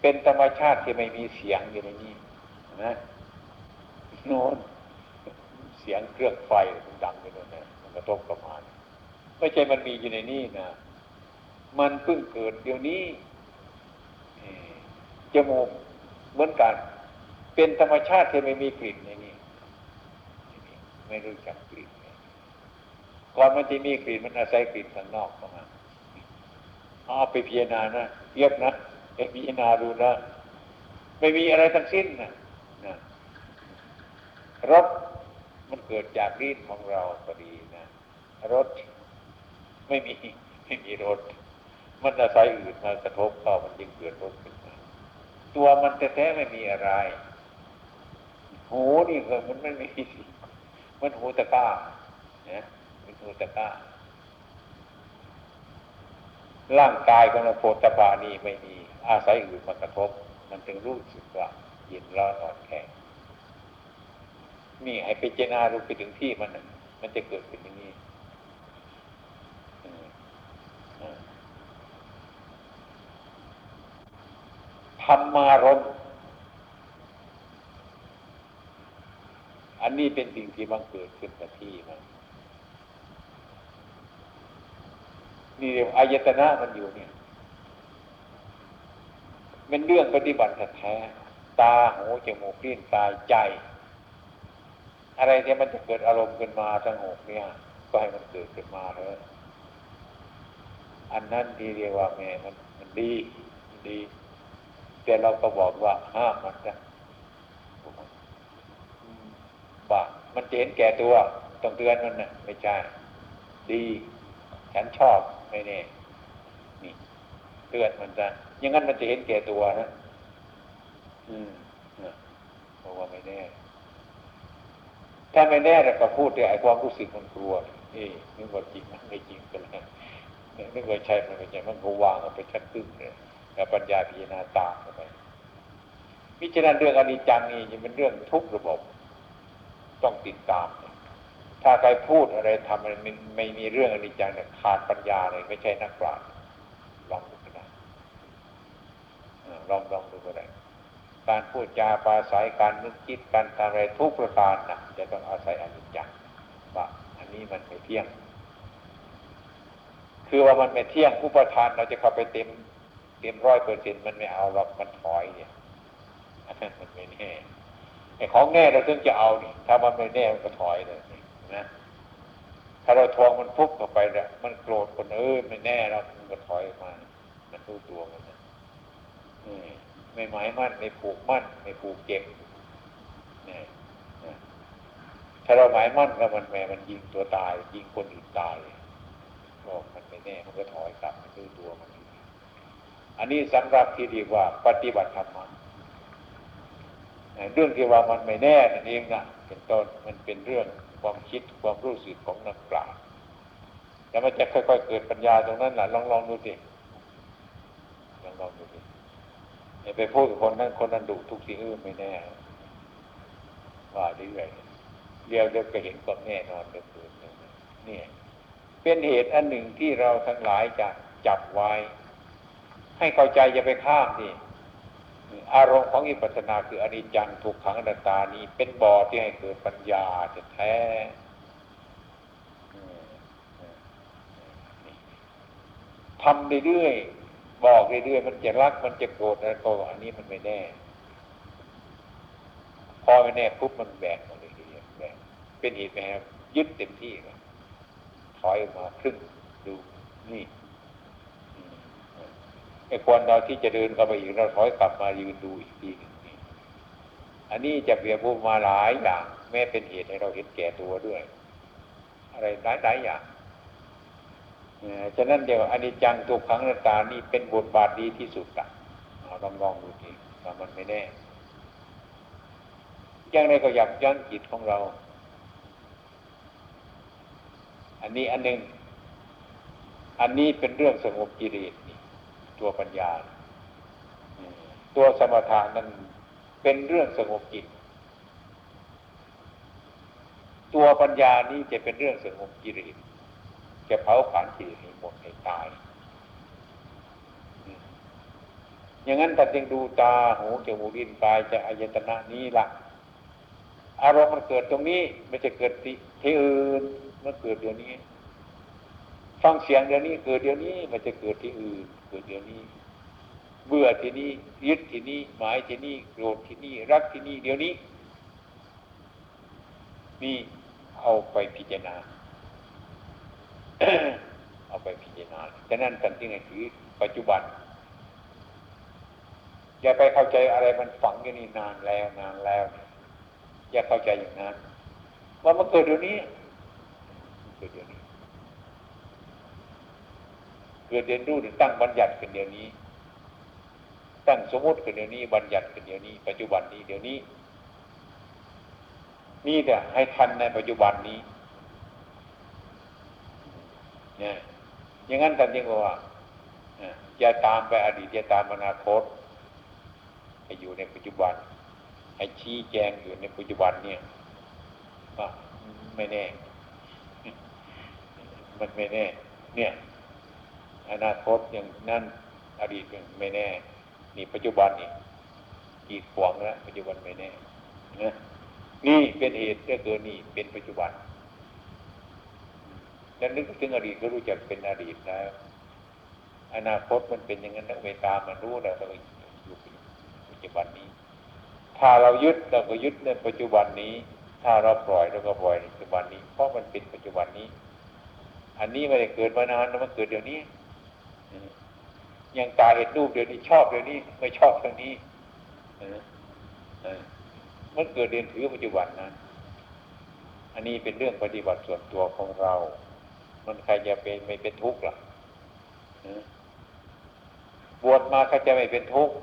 เป็นธรรมชาติที่ไม่มีเสียงอยู่ในนี้นะโน้นเสียงเครื่องไฟมันดังไปเลยนะมันกระทบกับมาไม่ใช่มันมีอยู่ในนี่นะมันเพิ่งเกิดเดี๋ยวนี้จมูกเหมือนกัน เป็นธรรมชาติที่ไม่มีกลิ่นในนี้ ไม่รู้จักกลิ่นก่อนมันจะมีกลิ่นมันอาศัยกลิ่นข้างนอกเข้ามาเอาไปพิจารณานะเยียบนะไปพิจารณาดูนะ ไม่มีอะไรทั้งสิ้นนะนะรสมันเกิดจากรีดของเราก็ดีนะรสไม่มีไม่มีรสมันอาศัยอื่นมากระทบเข้ามันจึงเกิดรสขึ้นมาตัวมันแท้ๆไม่มีอะไรหูนี่ก็มันไม่มี มันหูตะก้าเนี่ยมันหูตะก้า ร่างกายของเราโพธบานีไม่มี อาศัยอื่นมากระทบ มันจึงรู้สึกว่าเย็นร้อนอ่อนแข็งนี่ให้ไปเจนารู้ไปถึงที่มันมันจะเกิดเป็นอย่างนี้ธรรมารม อันนี้เป็นสิ่งที่บังเกิดขึ้นกับที่มันนี่เรียกอายตนะมันอยู่เนี่ยเป็นเรื่องปฏิบัติแท้ตาหูจมูกลิ้นกายใจ อะไรที่มันจะเกิดอารมณ์ขึ้นมาสงบเนี่ย ก็ให้มันเกิดขึ้นมาเลยอันนั้นที่เรียกว่าแม่มันมันดีมันดี แต่เราก็บอกว่าห้ามมันนะบ้า มันจะเห็นแก่ตัวต้องเตือนมันนะไม่ใช่ดี ฉันชอบไม่แน่นี่เตือนมันจะยังงั้นมันจะเห็นแก่ตัวนะอืมบอกว่าไม่แน่ ถ้าไม่แน่เราก็พูดแต่ไอ้ความรู้สึกมันกลัวเอ๊นึกว่าจริงมันไม่จริงกันแล้วนึกว่าใช่มันไม่ใช่มันก็วางเอาไปชั้นตึ้งเลยแล้วปัญญาพิจารณาตามเข้าไปพิจารณาเรื่องอนิจจังนี่ยังเป็นเรื่องทุกระบบ ต้องติดตาม ถ้าใครพูดอะไรทำอะไรไม่มีเรื่องอนิจจังเนี่ยขาดปัญญาเลยไม่ใช่นักปราชญ์ลองดูก็ได้ลองลองดูก็ได้การพูดจาปราศัยการนึกคิดการทำอะไรทุกประการนะจะต้องอาศัยอนิจจังว่าอันนี้มันไม่เที่ยง คือว่ามันไม่เที่ยงอุปทานเราจะเข้าไปเต็มเต็มร้อยเปอร์เซ็นต์มันไม่เอาหรอกมันถอยเนี่ยมันไม่แน่ ไอ้ของแน่เราถึงจะเอานี่ถ้ามันไม่แน่มันก็ถอยเลยนะถ้าเราทวงมันพุกเข้าไปเนี่ยมันโกรธคนเออไม่แน่เรามันก็ถอยมา มันรู้ตัวมันนะไม่หมายมั่นไม่ผูกมั่นไม่ผูกเก็บนี่ถ้าเราหมายมั่นแล้วมันแม่มันยิงตัวตาย ยิงคนอื่นตายบอกมันไม่แน่มันก็ถอยกลับมันรู้ตัวมัน อันนี้สำหรับที่เรียกว่า ปฏิบัติธรรม เรื่องที่ว่ามันไม่แน่นั่นเองนะเป็นต้นมันเป็นเรื่องความคิดความรู้สึกของนักปราชญ์แล้วมันจะค่อยๆเกิดปัญญาตรงนั้นแหละลองลองดูสิลองลองดูสิอย่าไปพูดกับคนนั้นคนนั้นดุทุกสิ่งเออไม่แน่ ว่าเรื่อยเดียวเดียวก็เห็นความแน่นอนเดิมๆนี่เป็นเหตุอันหนึ่งที่เราทั้งหลายจะจับไว้ ให้เข้าใจอย่าไปข้ามนี่ อารมณ์ของอิปัสนาคืออนิจจังถูกขังอนัตตานี้ เป็นบ่อที่ให้เกิดปัญญาจะแท้ทำเรื่อยๆบอกเรื่อยๆมันจะรักมันจะโกรธอะไรก็อันนี้มันไม่แน่ พอไม่แน่ปุ๊บมันแบกมาเลยแบกเป็นเหตุไหมครับยึดเต็มที่เลยถอยมาครึ่งดูนี่ ไอ้ควรเราที่จะเดินเข้าไปอีกเราถอยกลับมายืนดูอีกทีหนึ่งอันนี้จะเบียบูมาหลายอย่าง แม้เป็นเหตุให้เราเห็นแก่ตัวด้วย อะไรหลายหลายอย่างฉะนั้นเดี๋ยวอนิจจังทุกขังนาตานี่เป็นบทบาทดีที่สุดอะเราลองลองดูทีว่ามันไม่แน่ยังไงก็อยากยั้งจิตของเรา อันนี้อันหนึ่งอันนี้เป็นเรื่องสงบกิเลส ตัวปัญญา ตัวสมถะนั้นเป็นเรื่องสงบจิต ตัวปัญญานี้จะเป็นเรื่องสงบกิเลสจะเผาผลาญกิเลสให้หมดให้ตาย อย่างนั้นแต่จึงดูตาหูจมูกลิ้นกายจะอายตนะนี้ละอารมณ์มันเกิดตรงนี้ไม่จะเกิดที่อื่นมันเกิดเดี๋ยวนี้ ฟังเสียงเดี๋ยวนี้เกิดเดี๋ยวนี้มันจะเกิดที่อื่นเกิดเดี๋ยวนี้ เบื่อที่นี่ยึดที่นี่หมายที่นี่โกรธที่นี่รักที่นี่เดี๋ยวนี้ นี่เอาไปพิจารณา เอาไปพิจารณาฉะนั้นสันติไงคือปัจจุบันอย่าไปเข้าใจอะไรมันฝังอยู่นี่นานแล้วนานแล้ว อย่าเข้าใจอย่างนั้นว่ามันเกิดเดี๋ยวนี้เกิดเดี๋ยวนี้ กิดเรียนรู้หรือตั้งบัญญัติขึ้นเดี๋ยวนี้ ตั้งสมมติขึ้นเดี๋ยวนี้ บัญญัติขึ้นเดี๋ยวนี้ ปัจจุบันนี้เดี๋ยวนี้ นี่แต่ให้ทันในปัจจุบันนี้เนี่ยอย่างนั้นท่านเรียกว่าอย่าตามไปอดีตอย่าตามอนาคตให้อยู่ในปัจจุบันให้ชี้แจงอยู่ในปัจจุบันเนี่ยว่าไม่แน่ มันไม่แน่ เนี่ย อนาคตอย่างนั่นอดีตยังไม่แน่ นี่ปัจจุบันนี่กีดขวางแล้วปัจจุบันไม่แน่นะนี่เป็นเหตุก็เกินนี่เป็นปัจจุบันแล้วนึกถึงอดีตก็รู้จักเป็นอดีตแล้วอนาคตมันเป็นอย่างนั้นต้องไปตามันรู้แล้วเราอยู่ปัจจุบันนี้ ถ้าเรายึดเราก็ยึดในปัจจุบันนี้ ถ้าเราปล่อยเราก็ปล่อยในปัจจุบันนี้ เพราะมันเป็นปัจจุบันนี้ อันนี้ไม่ได้เกิดมานานแล้วมันเกิดเดี๋ยวนี้ อยังตาเห็นรูปเดี๋ยวนี้ชอบเดี๋ยวนี้ไม่ชอบเดี๋ยวนี้มันเกิดเรียนถือปัจจุบันนั้นอันนี้เป็นเรื่องปฏิบัติส่วนตัวของเรา มันใครจะเป็นไม่เป็นทุกข์ล่ะบวชมาใครจะไม่เป็นทุกข์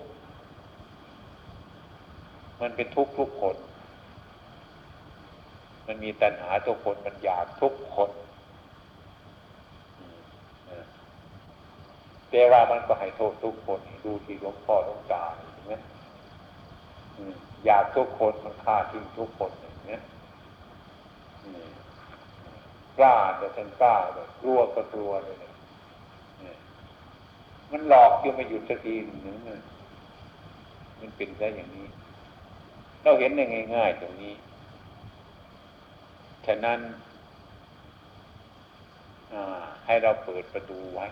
มันเป็นทุกข์ทุกคน มันมีตัณหาทุกคน มันอยากทุกคน แต่ว่ามันก็ให้โทษทุกคนดูที่หลวงพ่อหลวงตาเห็นไหมอยากทุกคนมันฆ่าทิ้งทุกคนอย่างนี้กล้าแต่ท่านกล้าแบบกลัวก็กลัวเลยมันหลอกยังไม่หยุดสักทีหนึ่งมันเป็นได้อย่างนี้ เราเห็นได้ง่ายๆตรงนี้ ฉะนั้นให้เราเปิดประตูไว้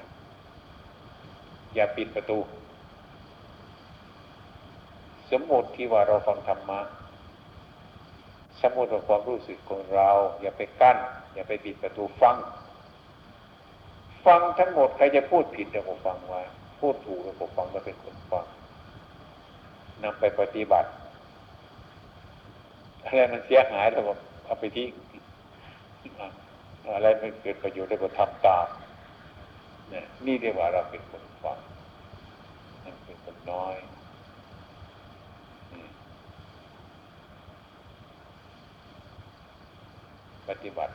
อย่าปิดประตู สมมติที่ว่าเราฟังธรรมะสมมติว่าความรู้สึกของเรา อย่าไปกั้น อย่าไปปิดประตูฟัง ฟังทั้งหมดใครจะพูดผิดเราก็ฟังไว้พูดถูกเราก็ฟังเราเป็นคนฟังนำไปปฏิบัติอะไรมันเสียหายเราก็เอาไปทิ้งอะไรมันเกิดประโยชน์เราก็ทำตามนี่นี่เรียกว่าเราเป็นคน ฟังนั่นเป็นคนน้อยปฏิบัติ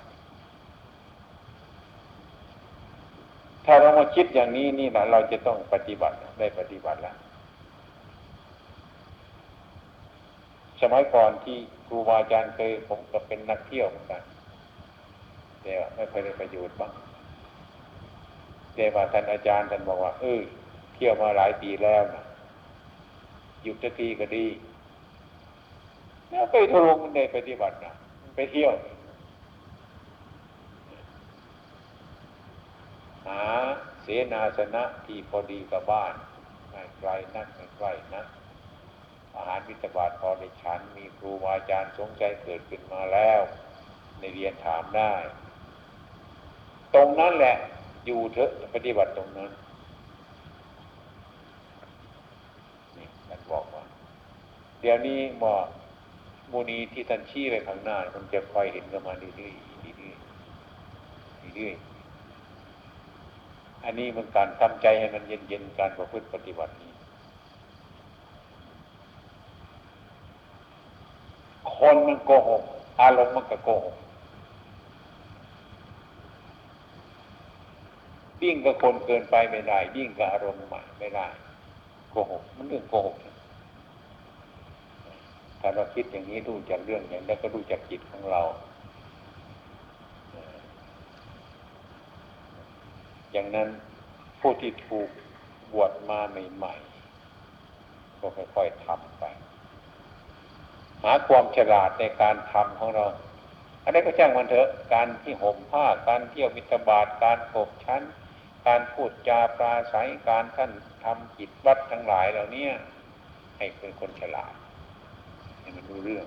ถ้าเรามาคิดอย่างนี้นี่นะเราจะต้องปฏิบัติได้ปฏิบัติแล้วสมัยก่อนที่ครูบาอาจารย์เคยผมก็เป็นนักเที่ยวเหมือนกันแต่ไม่เคยได้ประโยชน์บ้าง แต่ว่าท่านอาจารย์ท่านบอกว่าเออเที่ยวมาหลายปีแล้วนะหยุดสักทีก็ดีแล้วไปทุรงในปฏิบัตินะไปเที่ยวหาเสนาสนะที่พอดีกับบ้านไม่ไกลนักไม่ใกล้นักอาหารวิตบาทพอในฉันมีครูอาจารย์สงสัยเกิดขึ้นมาแล้ว ในเรียนถามได้ ตรงนั้นแหละ อยู่เถอะปฏิบัติตรงนั้นนี่ท่นบอกว่า เดี๋ยวนี้มอมูนีที่ท่านชี้ไปข้างหน้า มันจะคอยเห็นกันมาเรื่อยๆเรื่อยๆเรื่อยๆอันนี้มันการทำใจให้มันเย็นๆการประพฤติปฏิบัตินี้ คนมันโกหกอารมณ์มันก็โกหก ยิ่งกับคนเกินไปไม่ได้ ยิ่งกับอารมณ์ใหม่ไม่ได้โกหกมันเรื่องโกหกถ้าเราคิดอย่างนี้รู้จักเรื่องอย่างนี้ก็รู้จักจิตของเรา อย่างนั้นผู้ที่ถูกบวชมาใหม่ๆก็ค่อยๆทำไป หาความฉลาดในการทำของเราอันนี้ก็จ้างมันเถอะ การที่ห่มผ้า การเที่ยวมิตรบาท การขบชั้น การพูดจาปราศัยการท่านทำกิจวัดทั้งหลายเหล่านี้ให้เป็นคนฉลาดให้มันรู้เรื่อง